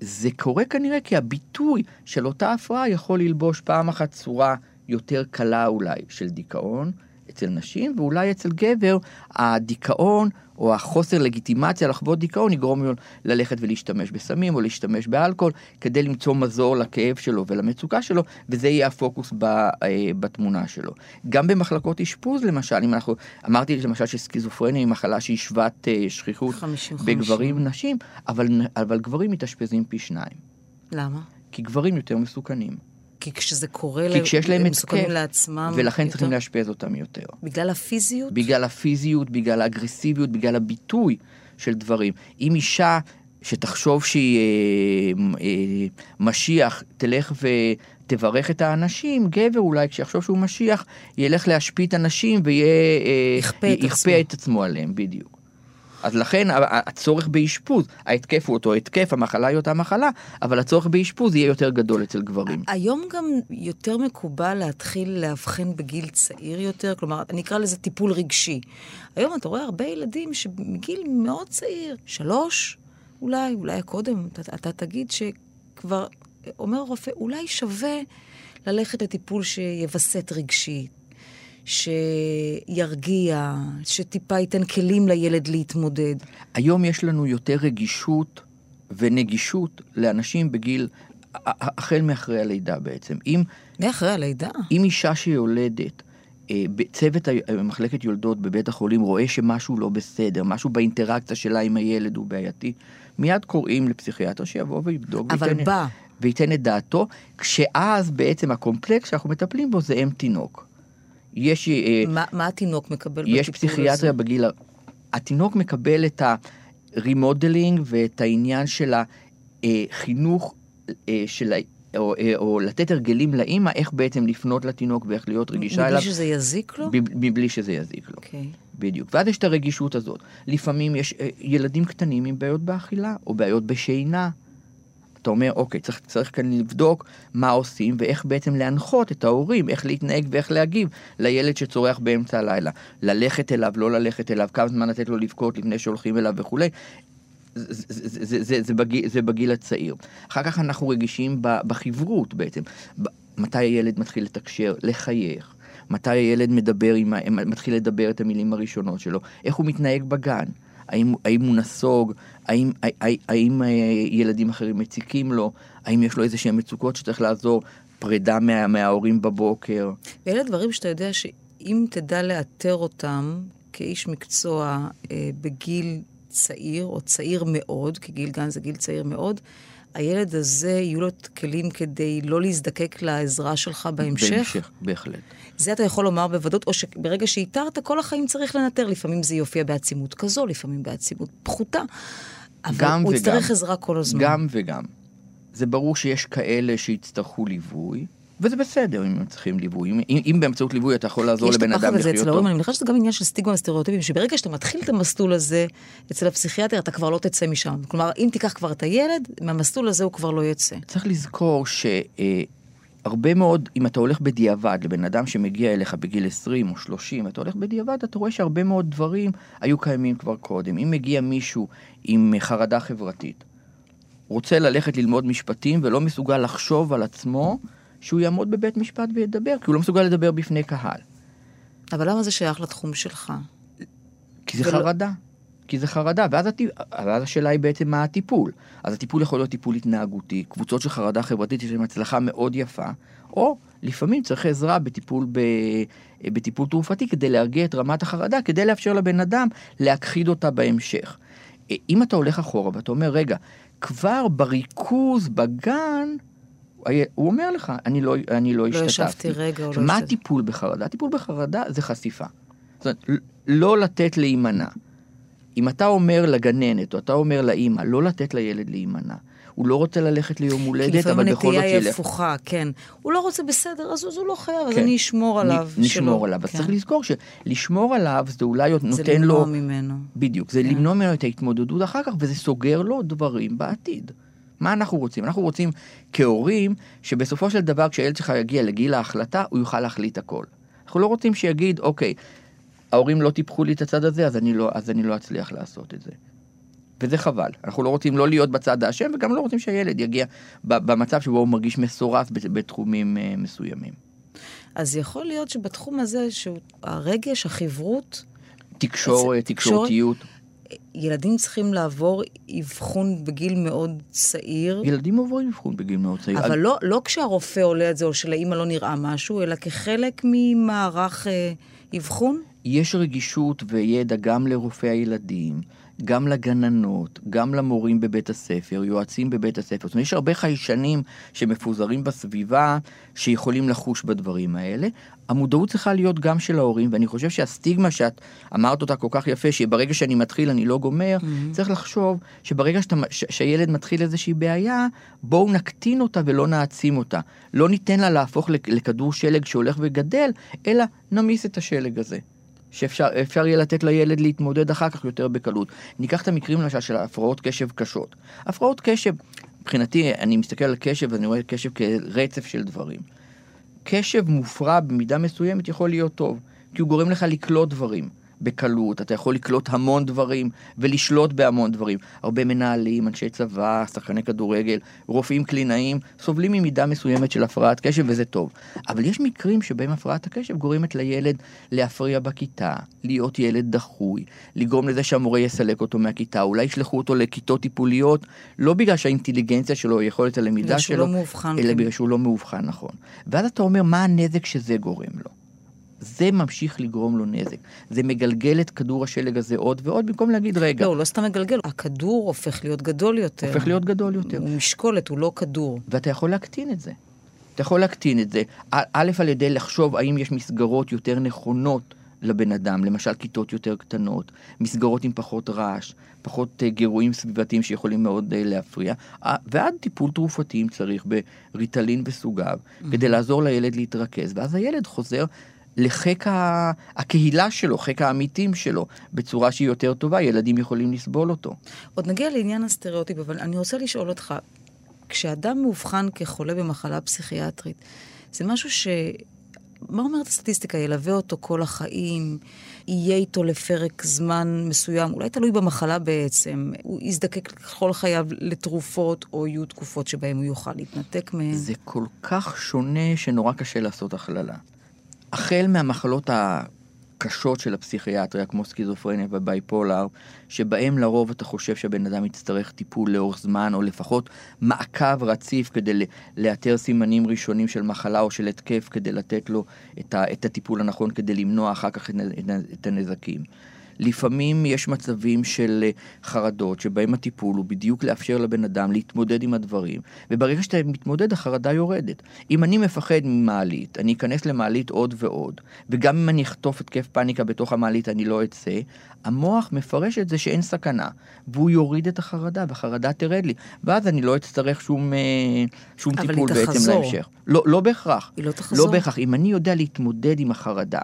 זה קורה כנראה כי הביטוי של אותה הפרעה יכול ללבוש פעם אחת צורה יותר קלה אולי של דיכאון אצל נשים, ואולי אצל גבר הדיכאון או החוסר לגיטימציה לחוות דיכאון יגרום לו ללכת ולהשתמש בסמים או להשתמש באלכוהול כדי למצוא מזור לכאב שלו ולמצוקה שלו, וזה יהיה הפוקוס ב, אה, בתמונה שלו. גם במחלקות אשפוז למשל, אם אנחנו, אמרתי למשל שסכיזופרניה היא מחלה שהיא שוות אה, שכיחות 50-50. בגברים ונשים, אבל, אבל גברים מתאשפזים פי שניים. למה? כי גברים יותר מסוכנים. כי כשזה קורה, כי כשיש להם הם התקף, מסוכנים לעצמם. ולכן יותר? צריכים לאשפז אותם יותר. בגלל הפיזיות? בגלל הפיזיות, בגלל האגרסיביות, בגלל הביטוי של דברים. אם אישה שתחשוב שהיא אה, אה, משיח, תלך ותברך את האנשים, גבר אולי כשיחשוב שהוא משיח, ילך להשפיט אנשים ויהיה... אה, יכפה את. את עצמו עליהם, בדיוק. אז לכן הצורך באשפוז, ההתקף הוא אותו התקף, המחלה היא אותה מחלה, אבל הצורך באשפוז יהיה יותר גדול אצל גברים. היום גם יותר מקובל להתחיל לאבחן בגיל צעיר יותר, כלומר, אני אקרא לזה טיפול רגשי. היום אתה רואה הרבה ילדים שמגיל מאוד צעיר, שלוש, אולי, אולי קודם, אתה, אתה תגיד שכבר, אומר הרופא, אולי שווה ללכת לטיפול שיווסת רגשית, שירגיע, שטיפה ייתן כלים לילד להתמודד. היום יש לנו יותר רגישות ונגישות לאנשים בגיל, החל מאחרי הלידה בעצם. אם, מאחרי הלידה. אם אישה שיולדת, אה, צוות מחלקת יולדות בבית החולים רואה שמשהו לא בסדר, משהו באינטראקציה שלה עם הילד הוא בעייתי, מיד קוראים לפסיכיאטר שיבוא ויבדוק. אבל וייתן- בא. וייתן את דעתו, כשאז בעצם הקומפלקס שאנחנו מטפלים בו זה אם-תינוק. יש... אה, מה, מה התינוק מקבל יש בטיפול הזה? פסיכיאטריה בגיל... התינוק מקבל את ה remodeling ואת העניין של החינוך אה, של ה... או, אה, או לתת הרגלים לאימא, איך בעצם לפנות לתינוק ואיך להיות רגישה אליו. מבלי שזה יזיק לו? מבלי שזה יזיק לו. אוקיי. בדיוק. ואז יש את הרגישות הזאת. לפעמים יש אה, ילדים קטנים עם בעיות באכילה, או בעיות בשינה. אתה אומר, אוקיי, צריך, צריך כאן לבדוק מה עושים ואיך בעצם להנחות את ההורים, איך להתנהג ואיך להגיב לילד שצורח באמצע הלילה. ללכת אליו, לא ללכת אליו, כמה זמן לתת לו לבכות לפני שהולכים אליו וכולי. זה, זה, זה, זה, זה, בגיל, זה בגיל הצעיר. אחר כך אנחנו רגישים בחברות בעצם. מתי הילד מתחיל לתקשר, לחייך. מתי הילד מדבר עם, מתחיל לדבר את המילים הראשונות שלו, איך הוא מתנהג בגן. האם, האם הוא נסוג, האם, האם, האם אה, ילדים אחרים מציקים לו, האם יש לו איזה שהם מצוקות שצריך לעזור, פרידה מה, מההורים בבוקר. ואלה דברים שאתה יודע שאם תדע לאתר אותם כאיש מקצוע אה, בגיל צעיר, או צעיר מאוד, כי גיל גן זה גיל צעיר מאוד, הילד הזה, יהיו לו כלים כדי לא להזדקק לעזרה שלך בהמשך. בהמשך, בהחלט. זה אתה יכול לומר בוודאות, או שברגע שאיתרת, כל החיים צריך לנטר. לפעמים זה יופיע בעצימות כזו, לפעמים בעצימות פחותה. אבל גם הוא וגם. יצטרך עזרה כל הזמן. גם וגם. זה ברור שיש כאלה שיצטרכו ליווי, וזה בסדר אם הם צריכים ליווי. אם, אם, באמצעות ליווי אתה יכול לעזור לבן אדם לחיות טוב. ההורים, אני מניחה שזה גם עניין של סטיגמה וסטריאוטיפים, שברגע שאתה מתחיל את המסלול הזה אצל הפסיכיאטר, אתה כבר לא תצא משם. כלומר, אם תיקח כבר את הילד, מהמסלול הזה הוא כבר לא יצא. צריך לזכור הרבה מאוד, אם אתה הולך בדיעבד לבן אדם שמגיע אליך בגיל 20 או 30, אתה הולך בדיעבד, אתה רואה שהרבה מאוד דברים היו קיימים כבר קודם. אם מגיע מישהו עם חרדה חברתית, רוצה ללכת ללמוד משפטים ולא מסוגל לחשוב על עצמו שהוא יעמוד בבית משפט וידבר, כי הוא לא מסוגל לדבר בפני קהל. אבל למה זה שייך לתחום שלך? כי זה ולא... חרדה. כי זה חרדה, ואז, הט... ואז השאלה היא בעצם מה הטיפול. אז הטיפול יכול להיות טיפול התנהגותי, קבוצות של חרדה חברתית יש להם הצלחה מאוד יפה, או לפעמים צריך עזרה בטיפול, ב... בטיפול תרופתי כדי להרגיע את רמת החרדה, כדי לאפשר לבן אדם להכחיד אותה בהמשך. אם אתה הולך אחורה ואתה אומר, רגע, כבר בריכוז בגן, הוא אומר לך, אני לא, אני לא, לא השתתפתי. לא ישבתי רגע או לא... מה הטיפול בחרדה? הטיפול בחרדה זה חשיפה. זאת אומרת, לא לתת להימנע. אם אתה אומר לגננת, או אתה אומר לאימא, לא לתת לילד להימנע, הוא לא רוצה ללכת ליום הולדת, אבל בכל זאת ילך. כי לפעמים הנטייה היא הפוכה, כן. הוא לא רוצה בסדר, אז, אז הוא לא חייב, כן. אז אני אשמור עליו. נ, נשמור שלא. עליו. כן. אז צריך לזכור שלשמור עליו זה אולי זה נותן לו... זה למנוע ממנו. בדיוק, זה כן. למנוע ממנו את ההתמודדות אחר כך, וזה סוגר לו דברים בעתיד. מה אנחנו רוצים? אנחנו רוצים כהורים, שבסופו של דבר כשהילד שלך יגיע לגיל ההחלטה, הוא יוכל להחליט הכל. אנחנו לא רוצים שיגיד, אוקיי, ההורים לא טיפחו לי את הצד הזה, אז אני לא, אז אני לא אצליח לעשות את זה. וזה חבל. אנחנו לא רוצים לא להיות בצד האשם, וגם לא רוצים שהילד יגיע במצב שבו הוא מרגיש מסורס בתחומים אה, מסוימים. אז יכול להיות שבתחום הזה, שהרגש, החברות... תקשורת, תקשורתיות. ילדים צריכים לעבור אבחון בגיל מאוד צעיר. ילדים עוברים אבחון בגיל מאוד צעיר. אבל לא, לא כשהרופא עולה את זה, או שלאימא לא נראה משהו, אלא כחלק ממערך אה, אבחון? יש רגישות וידע גם לרופאי הילדים, גם לגננות, גם למורים בבית הספר, יועצים בבית הספר. זאת אומרת, יש הרבה חיישנים שמפוזרים בסביבה שיכולים לחוש בדברים האלה. המודעות צריכה להיות גם של ההורים, ואני חושב שהסטיגמה שאת אמרת אותה כל כך יפה, שברגע שאני מתחיל אני לא גומר, mm-hmm. צריך לחשוב שברגע שאתה, ש, שהילד מתחיל איזושהי בעיה, בואו נקטין אותה ולא נעצים אותה. לא ניתן לה להפוך לכדור שלג שהולך וגדל, אלא נמיס את השלג הזה. שאפשר יהיה לתת לילד להתמודד אחר כך יותר בקלות. ניקח את המקרים למשל של הפרעות קשב קשות. הפרעות קשב, מבחינתי, אני מסתכל על קשב ואני רואה קשב כרצף של דברים. קשב מופרע במידה מסוימת יכול להיות טוב, כי הוא גורם לך לקלוט דברים. בקלות, אתה יכול לקלוט המון דברים ולשלוט בהמון דברים. הרבה מנהלים, אנשי צבא, שחקני כדורגל, רופאים קלינאים, סובלים ממידה מסוימת של הפרעת קשב וזה טוב. אבל יש מקרים שבהם הפרעת הקשב גורמת לילד להפריע בכיתה, להיות ילד דחוי, לגרום לזה שהמורה יסלק אותו מהכיתה, אולי ישלחו אותו לכיתות טיפוליות, לא בגלל שהאינטליגנציה שלו, יכולת הלמידה שלו, לא מאובחן, אלא כן. בגלל שהוא לא מאובחן נכון. ואז אתה אומר, מה הנזק שזה גורם לו? זה ממשיך לגרום לו נזק. זה מגלגל את כדור השלג הזה עוד ועוד, במקום להגיד, רגע... לא, הוא לא סתם מגלגל, הכדור הופך להיות גדול יותר. הופך להיות גדול יותר. הוא משקולת, הוא לא כדור. ואתה יכול להקטין את זה. אתה יכול להקטין את זה, א', על ידי לחשוב האם יש מסגרות יותר נכונות לבן אדם, למשל כיתות יותר קטנות, מסגרות עם פחות רעש, פחות אה, גירויים סביבתיים שיכולים מאוד אה, להפריע, ועד טיפול תרופתי אם צריך בריטלין וסוגיו, mm-hmm. כדי לעזור לילד להתרכז, ואז הילד חוזר לחיק הקהילה שלו, חיק העמיתים שלו, בצורה שהיא יותר טובה, ילדים יכולים לסבול אותו. עוד נגיע לעניין הסטריאוטיפ, אבל אני רוצה לשאול אותך, כשאדם מאובחן כחולה במחלה פסיכיאטרית, זה משהו ש... מה אומרת הסטטיסטיקה? ילווה אותו כל החיים, יהיה איתו לפרק זמן מסוים, אולי תלוי במחלה בעצם, הוא יזדקק כל חייו לתרופות, או יהיו תקופות שבהן הוא יוכל להתנתק מהן. זה כל כך שונה שנורא קשה לעשות הכללה. החל מהמחלות הקשות של הפסיכיאטריה, כמו סכיזופרניה ובייפולר, שבהם לרוב אתה חושב שהבן אדם יצטרך טיפול לאורך זמן, או לפחות מעקב רציף כדי לאתר סימנים ראשונים של מחלה או של התקף, כדי לתת לו את, הטיפול הנכון, כדי למנוע אחר כך את הנזקים. לפעמים יש מצבים של אה, חרדות, שבהם הטיפול הוא בדיוק לאפשר לבן אדם להתמודד עם הדברים, וברגע שאתה מתמודד, החרדה יורדת. אם אני מפחד ממעלית, אני אכנס למעלית עוד ועוד, וגם אם אני אחטוף התקף פאניקה בתוך המעלית, אני לא אצא, המוח מפרש את זה שאין סכנה, והוא יוריד את החרדה, והחרדה תרד לי, ואז אני לא אצטרך שום, אה, שום טיפול בעצם להמשך. לא, לא בהכרח. היא לא תחזור. לא בהכרח. אם אני יודע להתמודד עם החרדה,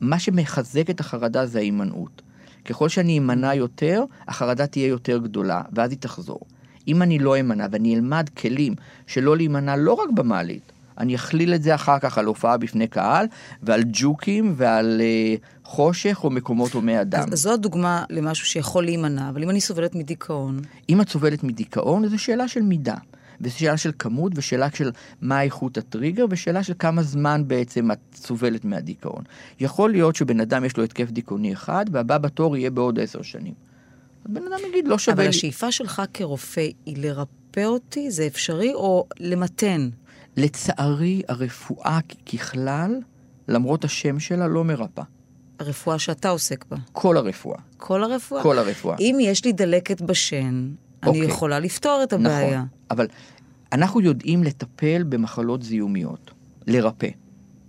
מה שמחזק את החרדה זה ההימנעות. ככל שאני אמנע יותר, החרדה תהיה יותר גדולה, ואז היא תחזור. אם אני לא אמנע ואני אלמד כלים שלא להימנע לא רק במעלית, אני אכליל את זה אחר כך על הופעה בפני קהל, ועל ג'וקים, ועל אה, חושך או מקומות הומי אדם. אז זו הדוגמה למשהו שיכול להימנע, אבל אם אני סובלת מדיכאון... אם את סובלת מדיכאון, זו שאלה של מידה. וזו שאלה של כמות, ושאלה של מה איכות הטריגר, ושאלה של כמה זמן בעצם את סובלת מהדיכאון. יכול להיות שבן אדם יש לו התקף דיכאוני אחד, והבא בתור יהיה בעוד עשר שנים. אז בן אדם יגיד, לא שווה אבל לי. אבל השאיפה שלך כרופא היא לרפא אותי? זה אפשרי? או למתן? לצערי, הרפואה ככלל, למרות השם שלה, לא מרפאה. הרפואה שאתה עוסק בה. כל הרפואה. כל הרפואה? כל הרפואה. אם יש לי דלקת בשן, אני אוקיי. יכולה לפתור את הבעיה. נכון, אבל אנחנו יודעים לטפל במחלות זיהומיות, לרפא.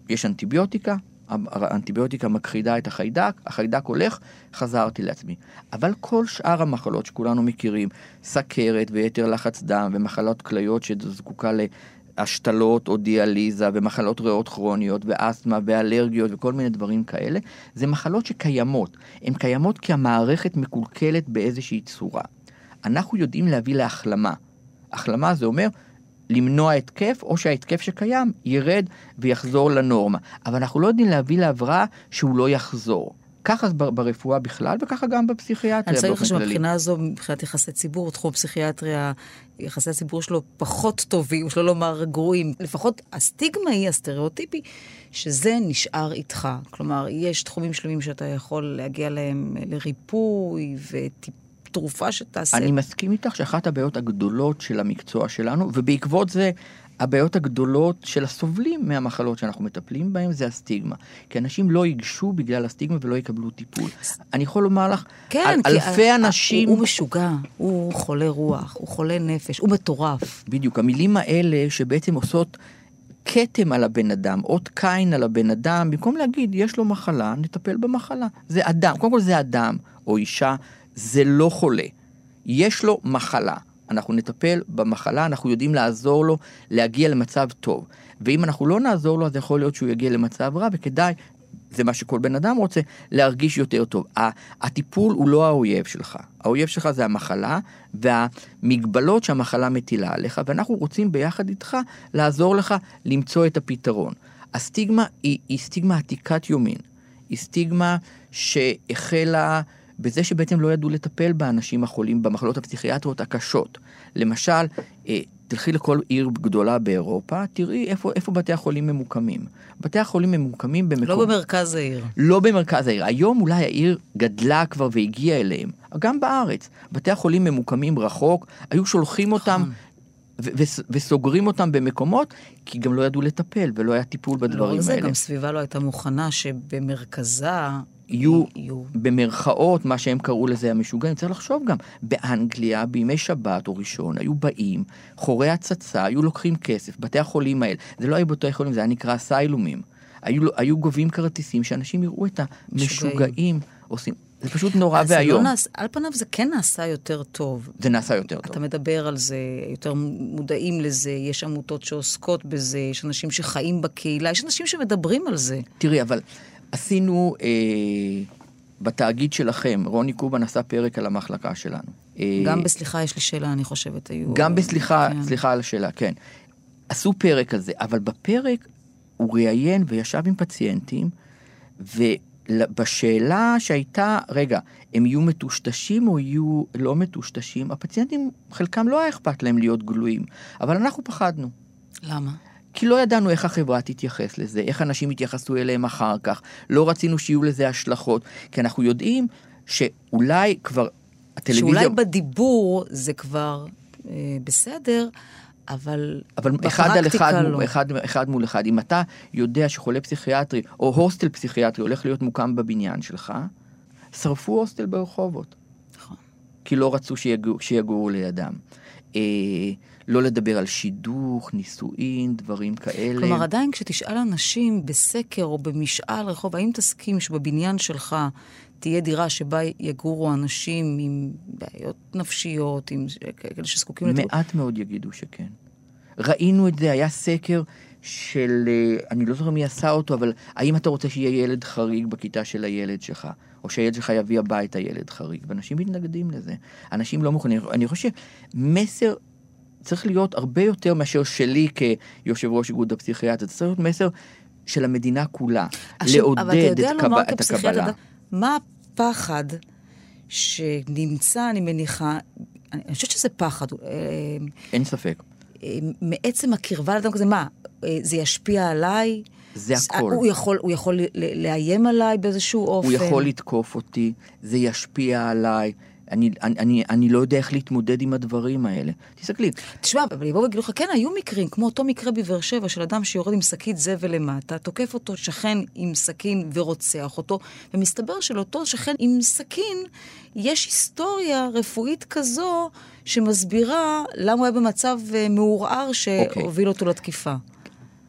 יש אנטיביוטיקה, האנטיביוטיקה מכחידה את החיידק, החיידק הולך, חזרתי לעצמי. אבל כל שאר המחלות שכולנו מכירים, סכרת ויתר לחץ דם ומחלות כליות שזקוקה להשתלות או דיאליזה ומחלות ריאות כרוניות ואסתמה ואלרגיות וכל מיני דברים כאלה, זה מחלות שקיימות. הן קיימות כי המערכת מקולקלת באיזושהי צורה. אנחנו יודעים להביא להחלמה. החלמה זה אומר למנוע התקף, או שההתקף שקיים ירד ויחזור לנורמה. אבל אנחנו לא יודעים להביא להבראה שהוא לא יחזור. ככה ברפואה בכלל, וככה גם בפסיכיאטריה באופן כללי. אני צריך שמבחינה הזו, מבחינת יחסי ציבור, תחום הפסיכיאטריה, יחסי הציבור שלו פחות טובים, שלא לומר גרועים. לפחות הסטיגמה היא, הסטריאוטיפי, שזה נשאר איתך. כלומר, יש תחומים שלמים שאתה יכול להגיע להם לריפוי וטיפול. תרופה שתעשה. אני מסכים איתך שאחת הבעיות הגדולות של המקצוע שלנו, ובעקבות זה הבעיות הגדולות של הסובלים מהמחלות שאנחנו מטפלים בהן זה הסטיגמה. כי אנשים לא ייגשו בגלל הסטיגמה ולא יקבלו טיפול. אני יכול לומר לך, כן, על אלפי ה- אנשים... הוא משוגע, הוא חולה רוח, הוא חולה נפש, הוא מטורף. בדיוק, המילים האלה שבעצם עושות... כתם על הבן אדם, אות קין על הבן אדם, במקום להגיד, יש לו מחלה, נטפל במחלה. זה אדם, קודם כל זה אדם, או אישה, זה לא חולה. יש לו מחלה. אנחנו נטפל במחלה, אנחנו יודעים לעזור לו להגיע למצב טוב. ואם אנחנו לא נעזור לו, אז יכול להיות שהוא יגיע למצב רע, וכדאי, זה מה שכל בן אדם רוצה, להרגיש יותר טוב. הטיפול הוא לא האויב שלך. האויב שלך זה המחלה והמגבלות שהמחלה מטילה עליך, ואנחנו רוצים ביחד איתך לעזור לך למצוא את הפתרון. הסטיגמה היא, היא סטיגמה עתיקת יומין. היא סטיגמה שהחלה... בזה שבעצם לא ידעו לטפל באנשים החולים במחלות הפסיכיאטריות הקשות. למשל, אה, תלכי לכל עיר גדולה באירופה, תראי איפה, איפה בתי החולים ממוקמים. בתי החולים ממוקמים במקום... לא במרכז העיר. לא במרכז העיר. היום אולי העיר גדלה כבר והגיעה אליהם. גם בארץ. בתי החולים ממוקמים רחוק, היו שולחים אותם נכון. וסוגרים אותם במקומות, כי גם לא ידעו לטפל ולא היה טיפול בדברים לא האלה. לא זה, גם סביבה לא הייתה מוכנה שבמרכזה יהיו, יהיו במרכאות, מה שהם קראו לזה המשוגעים. צריך לחשוב גם, באנגליה, בימי שבת או ראשון, היו באים, חורי הצצה, היו לוקחים כסף, בתי החולים האלה, זה לא היה בתי חולים, זה היה נקרא סיילומים. היו, היו גובים כרטיסים שאנשים יראו את המשוגעים עושים. זה פשוט נורא לא ואיום. לא נעש, על פניו זה כן נעשה יותר טוב. זה נעשה יותר טוב. אתה מדבר על זה, יותר מודעים לזה, יש עמותות שעוסקות בזה, יש אנשים שחיים בקהילה, יש אנשים שמדברים על זה. תראי, אבל עשינו אה, בתאגיד שלכם, רוני קובן עשה פרק על המחלקה שלנו. אה, גם בסליחה יש לי שאלה, אני חושבת, היו... גם בסליחה, כן. סליחה על השאלה, כן. עשו פרק כזה, אבל בפרק הוא ראיין וישב עם פציינטים, ובשאלה שהייתה, רגע, הם יהיו מטושטשים או יהיו לא מטושטשים, הפציינטים, חלקם לא היה אכפת להם להיות גלויים, אבל אנחנו פחדנו. למה? כי לא ידענו איך החברה תתייחס לזה, איך אנשים יתייחסו אליהם אחר כך, לא רצינו שיהיו לזה השלכות, כי אנחנו יודעים שאולי כבר הטלוויזיה... שאולי בדיבור זה כבר אה, בסדר, אבל, אבל אחד על אחד, לא. אחד, אחד מול אחד, אם אתה יודע שחולה פסיכיאטרי או הוסטל פסיכיאטרי הולך להיות מוקם בבניין שלך, שרפו הוסטל ברחובות. נכון. כי לא רצו שיגור, שיגורו לידם. אה, לא לדבר על שידוך, נישואין, דברים כאלה. כלומר, עדיין כשתשאל אנשים בסקר או במשאל רחוב, האם תסכים שבבניין שלך תהיה דירה שבה יגורו אנשים עם בעיות נפשיות, עם כאלה שזקוקים לטיפול? מעט מאוד יגידו שכן. ראינו את זה, היה סקר של, אה, אני לא זוכר מי עשה אותו, אבל האם אתה רוצה שיהיה ילד חריג בכיתה של הילד שלך? או שהילד שלך יביא הביתה ילד חריג, ואנשים מתנגדים לזה. אנשים לא מוכנים. אני חושב שמסר צריך להיות הרבה יותר מאשר שלי כיושב ראש איגוד הפסיכיאטר, צריך להיות מסר של המדינה כולה, עכשיו, לעודד את, קב... את הקבלה. מה הפחד שנמצא, אני מניחה, אני אני חושבת שזה פחד, אה, אין ספק. אה, מעצם הקרבה לאדם כזה, מה, אה, זה ישפיע עליי? זה הכל. הוא יכול, הוא יכול לאיים עליי באיזשהו אופן? הוא יכול לתקוף אותי, זה ישפיע עליי. אני, אני, אני, אני לא יודע איך להתמודד עם הדברים האלה. תסתכלי, תשמע, אבל יבואו ויגידו לך, כן, היו מקרים, כמו אותו מקרה בבאר שבע, של אדם שיורד עם שקית זבל למטה, תוקף אותו שכן עם סכין ורוצח אותו, ומסתבר שלאותו שכן עם סכין יש היסטוריה רפואית כזו שמסבירה למה הוא היה במצב אה, מעורער שהוביל אותו לתקיפה.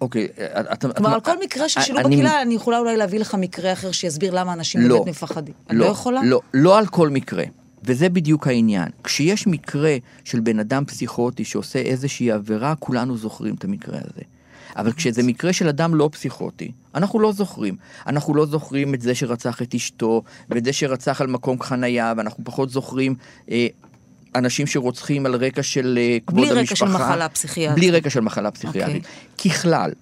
אוקיי, אתה... כלומר, על כל מקרה של שילוב אני- בקהילה, אני יכולה אולי להביא לך מקרה אחר שיסביר למה אנשים לא. באמת מפחדים. אני לא יכולה? לא, לא על כל מקרה. וזה בדיוק העניין. כשיש מקרה של בן אדם פסיכוטי שעושה איזושהי עבירה, כולנו זוכרים את המקרה הזה. אבל כשזה מקרה של אדם לא פסיכוטי, אנחנו לא זוכרים. אנחנו לא זוכרים את זה שרצח את אשתו, ואת זה שרצח על מקום חנייה, ואנחנו פחות זוכרים אה, אנשים שרוצחים על רקע של אה, כבוד בלי המשפחה. רקע של מחלה פסיכיאטרית. בלי רקע של מחלה פסיכיאטרית. ככלל,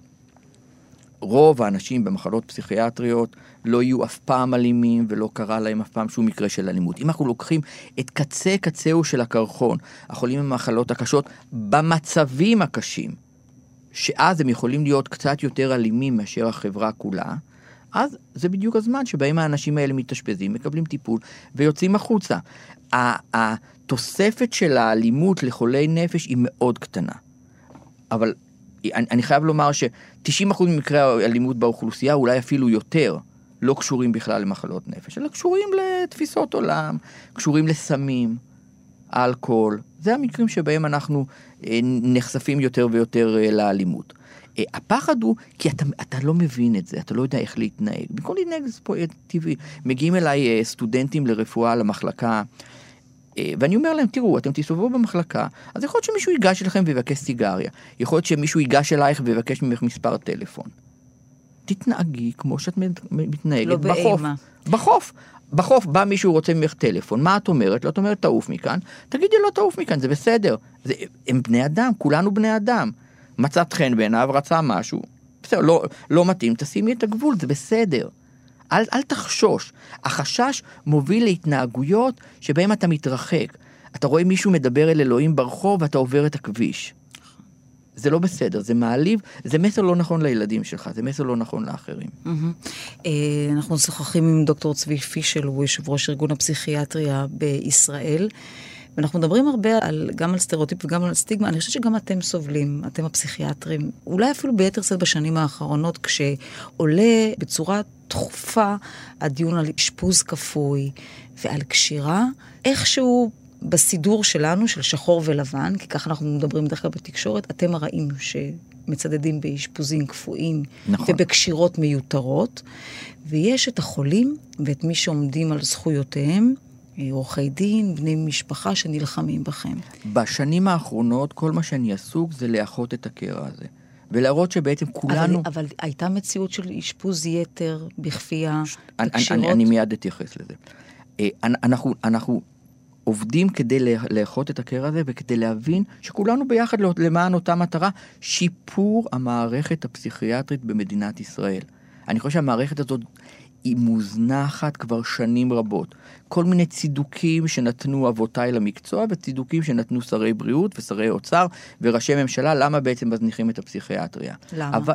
רוב האנשים במחלות פסיכיאטריות לא יהיו אף פעם אלימים ולא קרה להם אף פעם שום מקרה של אלימות. אם אנחנו לוקחים את קצה קצהו של הקרחון, החולים עם המחלות הקשות, במצבים הקשים, שאז הם יכולים להיות קצת יותר אלימים מאשר החברה כולה, אז זה בדיוק הזמן שבהם האנשים האלה מתאשפזים, מקבלים טיפול ויוצאים החוצה. התוספת של האלימות לחולי נפש היא מאוד קטנה. אבל אני, אני חייב לומר ש-90% ממקרי האלימות באוכלוסייה, אולי אפילו יותר, לא קשורים בכלל למחלות נפש, אלא קשורים לתפיסות עולם, קשורים לסמים, אלכוהול. זה המקרים שבהם אנחנו אה, נחשפים יותר ויותר אה, לאלימות. אה, הפחד הוא כי אתה, אתה לא מבין את זה, אתה לא יודע איך להתנהג. במקום להתנהג זה פה טבעי. מגיעים אליי סטודנטים לרפואה למחלקה, ואני אומר להם, תראו, אתם תסתובבו במחלקה, אז יכול להיות שמישהו ייגש אליכם ויבקש סיגריה. יכול להיות שמישהו ייגש אלייך ויבקש ממך מספר טלפון. תתנהגי כמו שאת מת- מתנהגת לא בחוף. באימה. בחוף. בחוף בא מישהו רוצה ממך טלפון, מה את אומרת? לא, את אומרת תעוף מכאן, תגידי לו תעוף מכאן, זה בסדר. זה, הם בני אדם, כולנו בני אדם. מצאת חן בעיניו, רצה משהו, בסדר, לא, לא מתאים, תשימי את הגבול, זה בסדר. אל, אל תחשוש. החשש מוביל להתנהגויות שבהן אתה מתרחק. אתה רואה מישהו מדבר אל אלוהים ברחוב ואתה עובר את הכביש. זה לא בסדר, זה מעליב, זה מסר לא נכון לילדים שלך, זה מסר לא נכון לאחרים. אה, אנחנו משוחחים עם דוקטור צבי פישל, הוא יושב ראש ארגון הפסיכיאטריה בישראל. ואנחנו מדברים הרבה על, גם על סטריאוטיפ וגם על סטיגמה. אני חושבת שגם אתם סובלים, אתם הפסיכיאטרים, אולי אפילו ביתר שאת בשנים האחרונות, כשעולה בצורה תכופה הדיון על אשפוז כפוי ועל קשירה, איכשהו בסידור שלנו, של שחור ולבן, כי ככה אנחנו מדברים בדרך כלל בתקשורת, אתם הרעים שמצדדים באשפוזים כפויים נכון. ובקשירות מיותרות, ויש את החולים ואת מי שעומדים על זכויותיהם, עורכי דין, בני משפחה שנלחמים בכם. בשנים האחרונות כל מה שאני עסוק זה לאחות את הקרע הזה. ולהראות שבעצם כולנו... אבל, אבל הייתה מציאות של אשפוז יתר בכפייה, אני, בקשירות? אני, אני מיד אתייחס לזה. אה, אנ- אנחנו, אנחנו עובדים כדי לאחות את הקרע הזה וכדי להבין שכולנו ביחד לא- למען אותה מטרה, שיפור המערכת הפסיכיאטרית במדינת ישראל. אני חושב שהמערכת הזאת היא מוזנחת כבר שנים רבות. כל מיני צידוקים שנתנו אבותיי למקצוע וצידוקים שנתנו שרי בריאות ושרי אוצר וראשי ממשלה, למה בעצם מזניחים את הפסיכיאטריה. למה? אבל,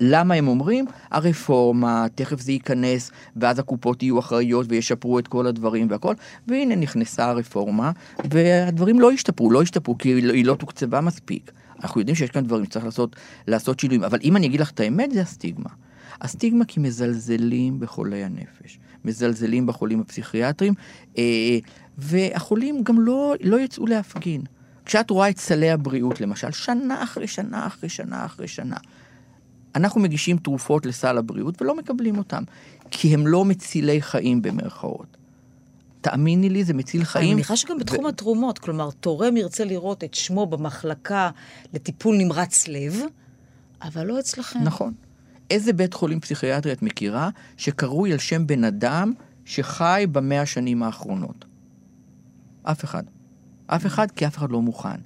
למה הם אומרים? הרפורמה, תכף זה ייכנס, ואז הקופות יהיו אחראיות וישפרו את כל הדברים והכל, והנה נכנסה הרפורמה, והדברים לא השתפרו, לא השתפרו כי היא לא, היא לא תוקצבה מספיק. אנחנו יודעים שיש כאן דברים שצריך לעשות, לעשות שינויים, אבל אם אני אגיד לך את האמת, זה הסטיגמה. הסטיגמה כי מזלזלים בחולי הנפש, מזלזלים בחולים הפסיכיאטרים, אה, והחולים גם לא, לא יצאו להפגין. כשאת רואה את סלי הבריאות, למשל, שנה אחרי שנה אחרי שנה אחרי שנה, אנחנו מגישים תרופות לסל הבריאות ולא מקבלים אותם, כי הם לא מצילי חיים במרכאות. תאמיני לי, זה מציל אני חיים. מניחה שגם בתחום התרומות, כלומר, תורם ירצה לראות את שמו במחלקה לטיפול נמרץ לב, אבל לא אצלכם. נכון. איזה בית חולים פסיכיאטרי את מכירה שקרוי על שם בן אדם שחי במאה השנים האחרונות? אף אחד. אף אחד, כי אף אחד לא מוכן.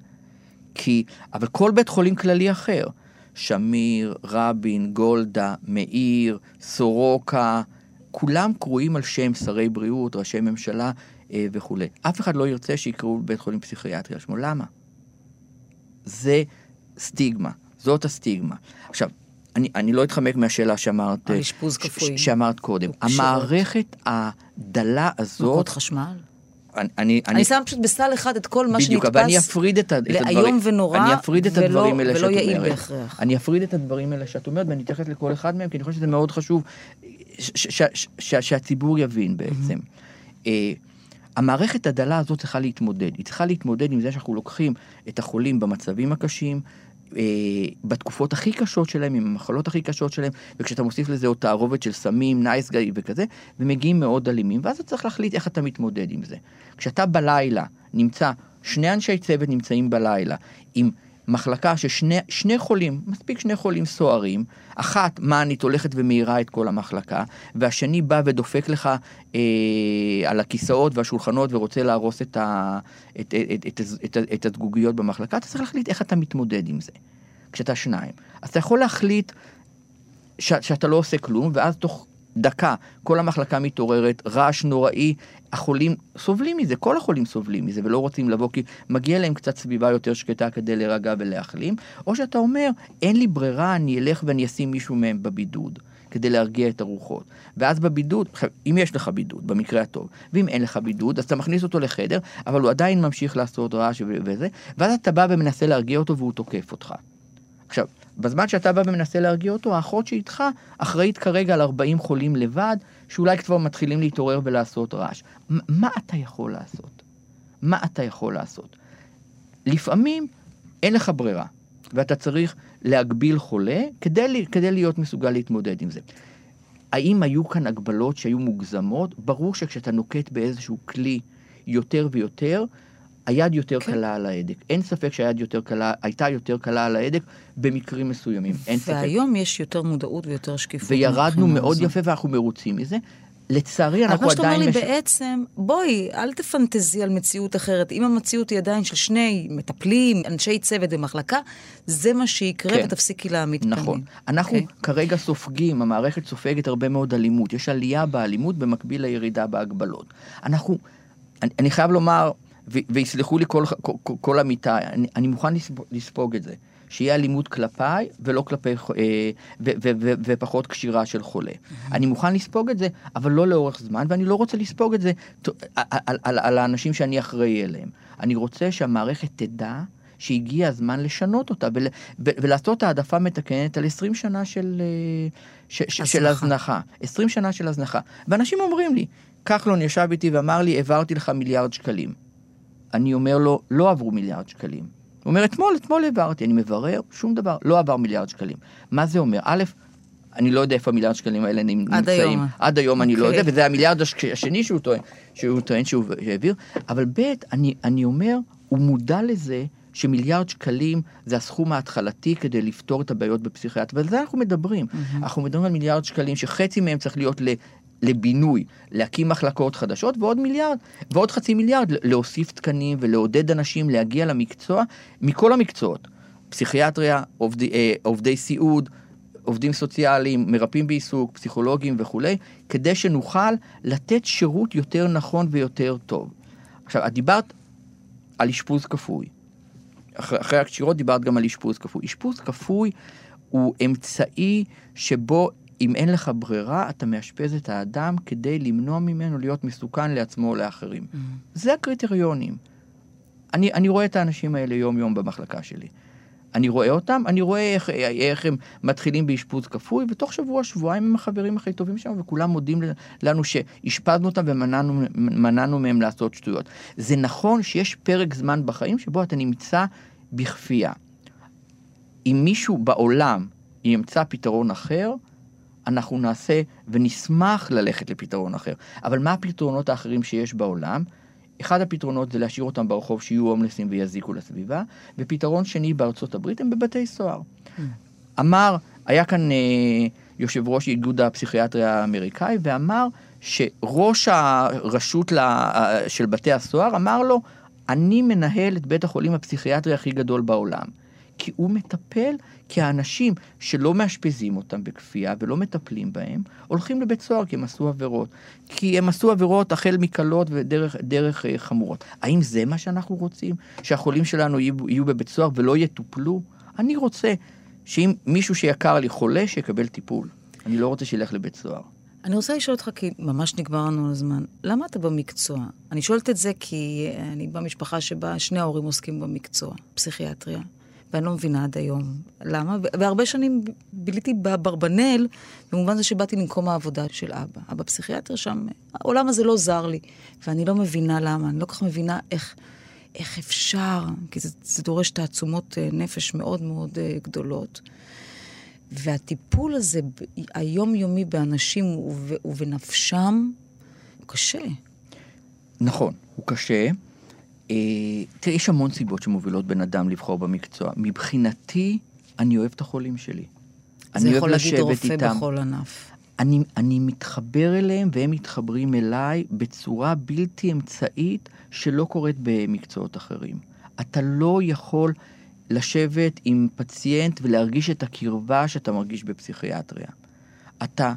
כי, אבל כל בית חולים כללי אחר, שמיר, רבין, גולדה, מאיר, סורוקה, כולם קרויים על שם שרי בריאות, ראשי ממשלה אה, וכולי. אף אחד לא ירצה שיקראו בית חולים פסיכיאטרי על שמו. למה? זה סטיגמה, זאת הסטיגמה. עכשיו, אני, אני לא אתחמק מהשאלה שאמרת, על אשפוז כפוי. שאמרת קודם. המערכת הדלה הזאת... מכות חשמל. אני, אני, אני שמה פשוט בסל אחד את כל מה בדיוק, שנתפס אבל אני אפריד את, את הדברים, לאיום ונורא, אני אפריד את ולא, הדברים האלה ולא שאת יעיל. בהכרח. אני אפריד את הדברים האלה שאת אומרת, ואני אתייחס לכל אחד מהם, כי אני חושב שזה מאוד חשוב ש- ש- ש- ש- שהציבור יבין בעצם. אה, המערכת הדלה הזאת צריכה להתמודד. היא צריכה להתמודד עם זה שאנחנו לוקחים את החולים במצבים הקשים, בתקופות הכי קשות שלהם, עם המחלות הכי קשות שלהם, וכשאתה מוסיף לזה עוד תערובת של סמים, נייס גאי וכזה, ומגיעים מאוד אלימים, ואז אתה צריך להחליט איך אתה מתמודד עם זה. כשאתה בלילה נמצא, שני אנשי צוות נמצאים בלילה, עם מחלקה ששני שני חולים, מספיק שני חולים סוערים, אחת מאנית הולכת ומאירה את כל המחלקה, והשני בא ודופק לך אה, על הכיסאות והשולחנות ורוצה להרוס את, ה, את, את, את, את, את, את הזגוגיות במחלקה, אתה צריך להחליט איך אתה מתמודד עם זה, כשאתה שניים. אז אתה יכול להחליט ש, שאתה לא עושה כלום, ואז תוך דקה כל המחלקה מתעוררת, רעש נוראי, החולים סובלים מזה, כל החולים סובלים מזה ולא רוצים לבוא כי מגיע להם קצת סביבה יותר שקטה כדי להירגע ולהחלים, או שאתה אומר, אין לי ברירה, אני אלך ואני אשים מישהו מהם בבידוד. כדי להרגיע את הרוחות. ואז בבידוד, אם יש לך בידוד, במקרה הטוב, ואם אין לך בידוד, אז אתה מכניס אותו לחדר, אבל הוא עדיין ממשיך לעשות רעש וזה, ואז אתה בא ומנסה להרגיע אותו והוא תוקף אותך. עכשיו, בזמן שאתה בא ומנסה להרגיע אותו, האחות שאיתך אחראית כרגע על 40 חולים לבד, שאולי כבר מתחילים להתעורר ולעשות רעש. מה אתה יכול לעשות? מה אתה יכול לעשות? לפעמים אין לך ברירה, ואתה צריך להגביל חולה כדי, כדי להיות מסוגל להתמודד עם זה. האם היו כאן הגבלות שהיו מוגזמות? ברור שכשאתה נוקט באיזשהו כלי יותר ויותר, היד יותר כן. קלה על ההדק. אין ספק שהיד יותר קלה, הייתה יותר קלה על ההדק במקרים מסוימים. אין ספק. והיום יש יותר מודעות ויותר שקיפות. וירדנו מאוד יפה ואנחנו מרוצים מזה. לצערי אנחנו עדיין... אבל מה שאתה אומר לי בעצם, בואי, אל תפנטזי על מציאות אחרת. אם המציאות היא עדיין של שני מטפלים, אנשי צוות במחלקה, זה מה שיקרה כן. ותפסיקי להעמיד פנים. נכון. אנחנו okay. אוקיי? כרגע סופגים, המערכת סופגת הרבה מאוד אלימות. יש עלייה באלימות במקביל לירידה בהגבלות. אנחנו, אני, אני חייב לומר, ויסלחו לי כל, כל, כל עמיתי, אני, אני מוכן לספוג, לספוג את זה. שיהיה אלימות כלפיי ולא כלפי, אה, ו, ו, ו, ופחות קשירה של חולה. Mm-hmm. אני מוכן לספוג את זה, אבל לא לאורך זמן, ואני לא רוצה לספוג את זה על, על, על, על האנשים שאני אחראי אליהם. אני רוצה שהמערכת תדע שהגיע הזמן לשנות אותה ול, ו, ולעשות העדפה מתקנת על 20 שנה של, אה, ש, ש, של הזנחה. 20 שנה של הזנחה. ואנשים אומרים לי, כחלון ישב איתי ואמר לי, העברתי לך מיליארד שקלים. אני אומר לו, לא עברו מיליארד שקלים. הוא אומר, אתמול, אתמול העברתי, אני מברר, שום דבר, לא עבר מיליארד שקלים. מה זה אומר? א', אני לא יודע איפה המיליארד שקלים האלה נמצאים. עד היום. עד היום okay. אני לא יודע, אוקיי. וזה המיליארד השני שהוא טוען שהוא, טוען שהוא העביר. אבל ב', אני, אני אומר, הוא מודע לזה שמיליארד שקלים זה הסכום ההתחלתי כדי לפתור את הבעיות בפסיכיאטריה, ועל זה אנחנו מדברים. Mm-hmm. אנחנו מדברים על מיליארד שקלים שחצי מהם צריך להיות לבינוי, להקים מחלקות חדשות, ועוד מיליארד, ועוד חצי מיליארד להוסיף תקנים ולעודד אנשים להגיע למקצוע מכל המקצועות, פסיכיאטריה, עובדי, אה, עובדי סיעוד, עובדים סוציאליים, מרפאים בעיסוק, פסיכולוגים וכולי, כדי שנוכל לתת שירות יותר נכון ויותר טוב. עכשיו, את דיברת על אשפוז כפוי. אחרי, אחרי הקשירות דיברת גם על אשפוז כפוי. אשפוז כפוי הוא אמצעי שבו אם אין לך ברירה, אתה מאשפז את האדם כדי למנוע ממנו להיות מסוכן לעצמו או לאחרים. Mm. זה הקריטריונים. אני, אני רואה את האנשים האלה יום-יום במחלקה שלי. אני רואה אותם, אני רואה איך, איך הם מתחילים באשפוז כפוי, ותוך שבוע, שבועיים הם החברים הכי טובים שם, וכולם מודים לנו שאשפזנו אותם ומנענו מהם לעשות שטויות. זה נכון שיש פרק זמן בחיים שבו אתה נמצא בכפייה. אם מישהו בעולם ימצא פתרון אחר, אנחנו נעשה ונשמח ללכת לפתרון אחר. אבל מה הפתרונות האחרים שיש בעולם? אחד הפתרונות זה להשאיר אותם ברחוב שיהיו הומלסים ויזיקו לסביבה, ופתרון שני בארצות הברית הם בבתי סוהר. Mm. אמר, היה כאן אה, יושב ראש איגוד הפסיכיאטריה האמריקאי, ואמר שראש הרשות לה, של בתי הסוהר אמר לו, אני מנהל את בית החולים הפסיכיאטרי הכי גדול בעולם. כי הוא מטפל, כי האנשים שלא מאשפזים אותם בכפייה ולא מטפלים בהם, הולכים לבית סוהר כי הם עשו עבירות. כי הם עשו עבירות החל מקלות ודרך דרך, uh, חמורות. האם זה מה שאנחנו רוצים? שהחולים שלנו יהיו, יהיו בבית סוהר ולא יטופלו? אני רוצה שאם מישהו שיקר לי חולה, שיקבל טיפול. אני לא רוצה שילך לבית סוהר. אני רוצה לשאול אותך, כי ממש נגמר לנו הזמן, למה אתה במקצוע? אני שואלת את זה כי אני במשפחה שבה שני ההורים עוסקים במקצוע, פסיכיאטריה. ואני לא מבינה עד היום למה. והרבה שנים ביליתי באברבנל, במובן זה שבאתי למקום העבודה של אבא. אבא פסיכיאטר שם, העולם הזה לא זר לי. ואני לא מבינה למה, אני לא כל כך מבינה איך, איך אפשר, כי זה, זה דורש תעצומות אה, נפש מאוד מאוד אה, גדולות. והטיפול הזה היומיומי באנשים ובנפשם הוא קשה. נכון, הוא קשה. אה, תראה, יש המון סיבות שמובילות בן אדם לבחור במקצוע. מבחינתי, אני אוהב את החולים שלי. זה יכול להגיד רופא איתם. בכל ענף. אני, אני מתחבר אליהם והם מתחברים אליי בצורה בלתי אמצעית שלא קורית במקצועות אחרים. אתה לא יכול לשבת עם פציינט ולהרגיש את הקרבה שאתה מרגיש בפסיכיאטריה. אתה,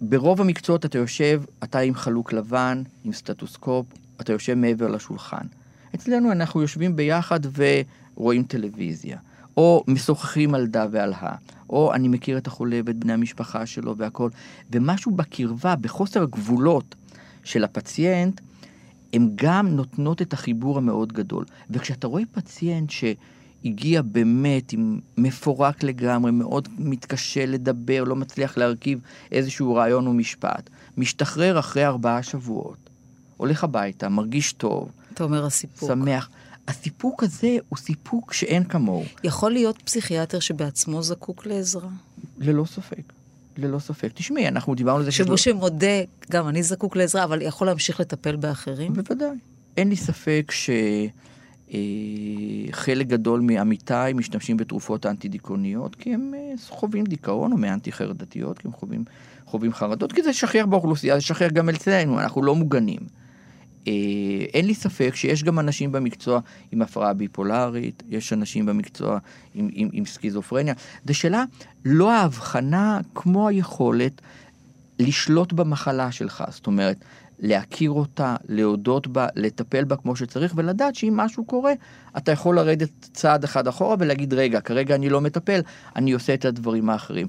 ברוב המקצועות אתה יושב, אתה עם חלוק לבן, עם סטטוסקופ, אתה יושב מעבר לשולחן. אצלנו אנחנו יושבים ביחד ורואים טלוויזיה, או משוחחים על דה ועל הא, או אני מכיר את החולה ואת בני המשפחה שלו והכל, ומשהו בקרבה, בחוסר הגבולות של הפציינט, הן גם נותנות את החיבור המאוד גדול. וכשאתה רואה פציינט שהגיע באמת עם מפורק לגמרי, מאוד מתקשה לדבר, לא מצליח להרכיב איזשהו רעיון או משפט, משתחרר אחרי ארבעה שבועות, הולך הביתה, מרגיש טוב. אתה אומר הסיפוק. שמח. הסיפוק הזה הוא סיפוק שאין כמוהו. יכול להיות פסיכיאטר שבעצמו זקוק לעזרה? ללא ספק. ללא ספק. תשמעי, אנחנו דיברנו על זה... שבו שמודה, גם אני זקוק לעזרה, אבל יכול להמשיך לטפל באחרים? בוודאי. אין לי ספק שחלק אה, גדול מעמיתיי משתמשים בתרופות אנטי-דיכאוניות, כי הם אה, חווים דיכאון, או מאנטי-חרדתיות, כי הם חווים, חווים חרדות, כי זה שכיח באוכלוסייה, זה שכיח גם אצלנו, אנחנו לא מוגנים. אה, אין לי ספק שיש גם אנשים במקצוע עם הפרעה ביפולרית, יש אנשים במקצוע עם, עם, עם סכיזופרניה. זו שאלה לא ההבחנה כמו היכולת לשלוט במחלה שלך, זאת אומרת, להכיר אותה, להודות בה, לטפל בה כמו שצריך, ולדעת שאם משהו קורה, אתה יכול לרדת צעד אחד אחורה ולהגיד, רגע, כרגע אני לא מטפל, אני עושה את הדברים האחרים.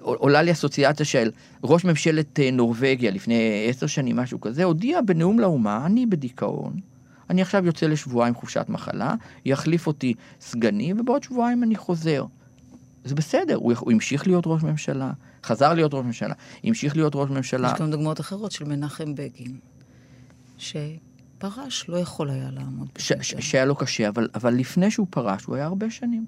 עולה לי אסוציאציה של ראש ממשלת אה, נורבגיה לפני עשר שנים, משהו כזה, הודיע בנאום לאומה, אני בדיכאון, אני עכשיו יוצא לשבועיים חופשת מחלה, יחליף אותי סגני, ובעוד שבועיים אני חוזר. זה בסדר, הוא, הוא המשיך להיות ראש ממשלה, חזר להיות ראש ממשלה, המשיך להיות ראש ממשלה. יש גם דוגמאות אחרות של מנחם בגין, שפרש, לא יכול היה לעמוד. ש, ש, שהיה לו קשה, אבל, אבל לפני שהוא פרש, הוא היה הרבה שנים.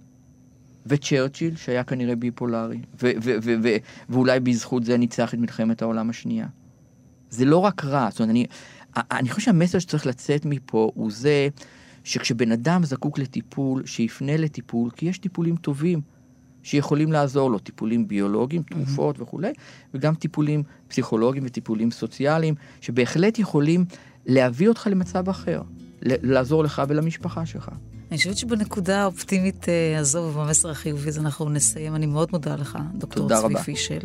וצ'רצ'יל, שהיה כנראה ביפולרי, ו- ו- ו- ו- ואולי בזכות זה ניצח את מלחמת העולם השנייה. זה לא רק רע, זאת אומרת, אני, אני חושב שהמסר שצריך לצאת מפה הוא זה שכשבן אדם זקוק לטיפול, שיפנה לטיפול, כי יש טיפולים טובים שיכולים לעזור לו, טיפולים ביולוגיים, תרופות mm-hmm. וכולי, וגם טיפולים פסיכולוגיים וטיפולים סוציאליים, שבהחלט יכולים להביא אותך למצב אחר, לעזור לך ולמשפחה שלך. אני חושבת שבנקודה האופטימית אה, הזו ובמסר החיובי הזה אנחנו נסיים. אני מאוד מודה לך, דוקטור צבי רבה. פישל,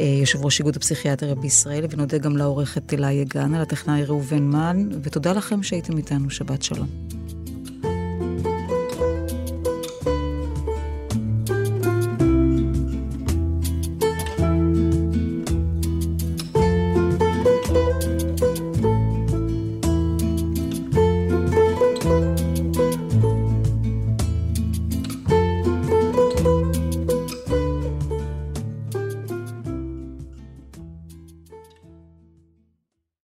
אה, יושב ראש איגוד הפסיכיאטריה בישראל, ונודה גם לעורכת אלה יגן, על הטכנאי ראובן מן, ותודה לכם שהייתם איתנו. שבת שלום.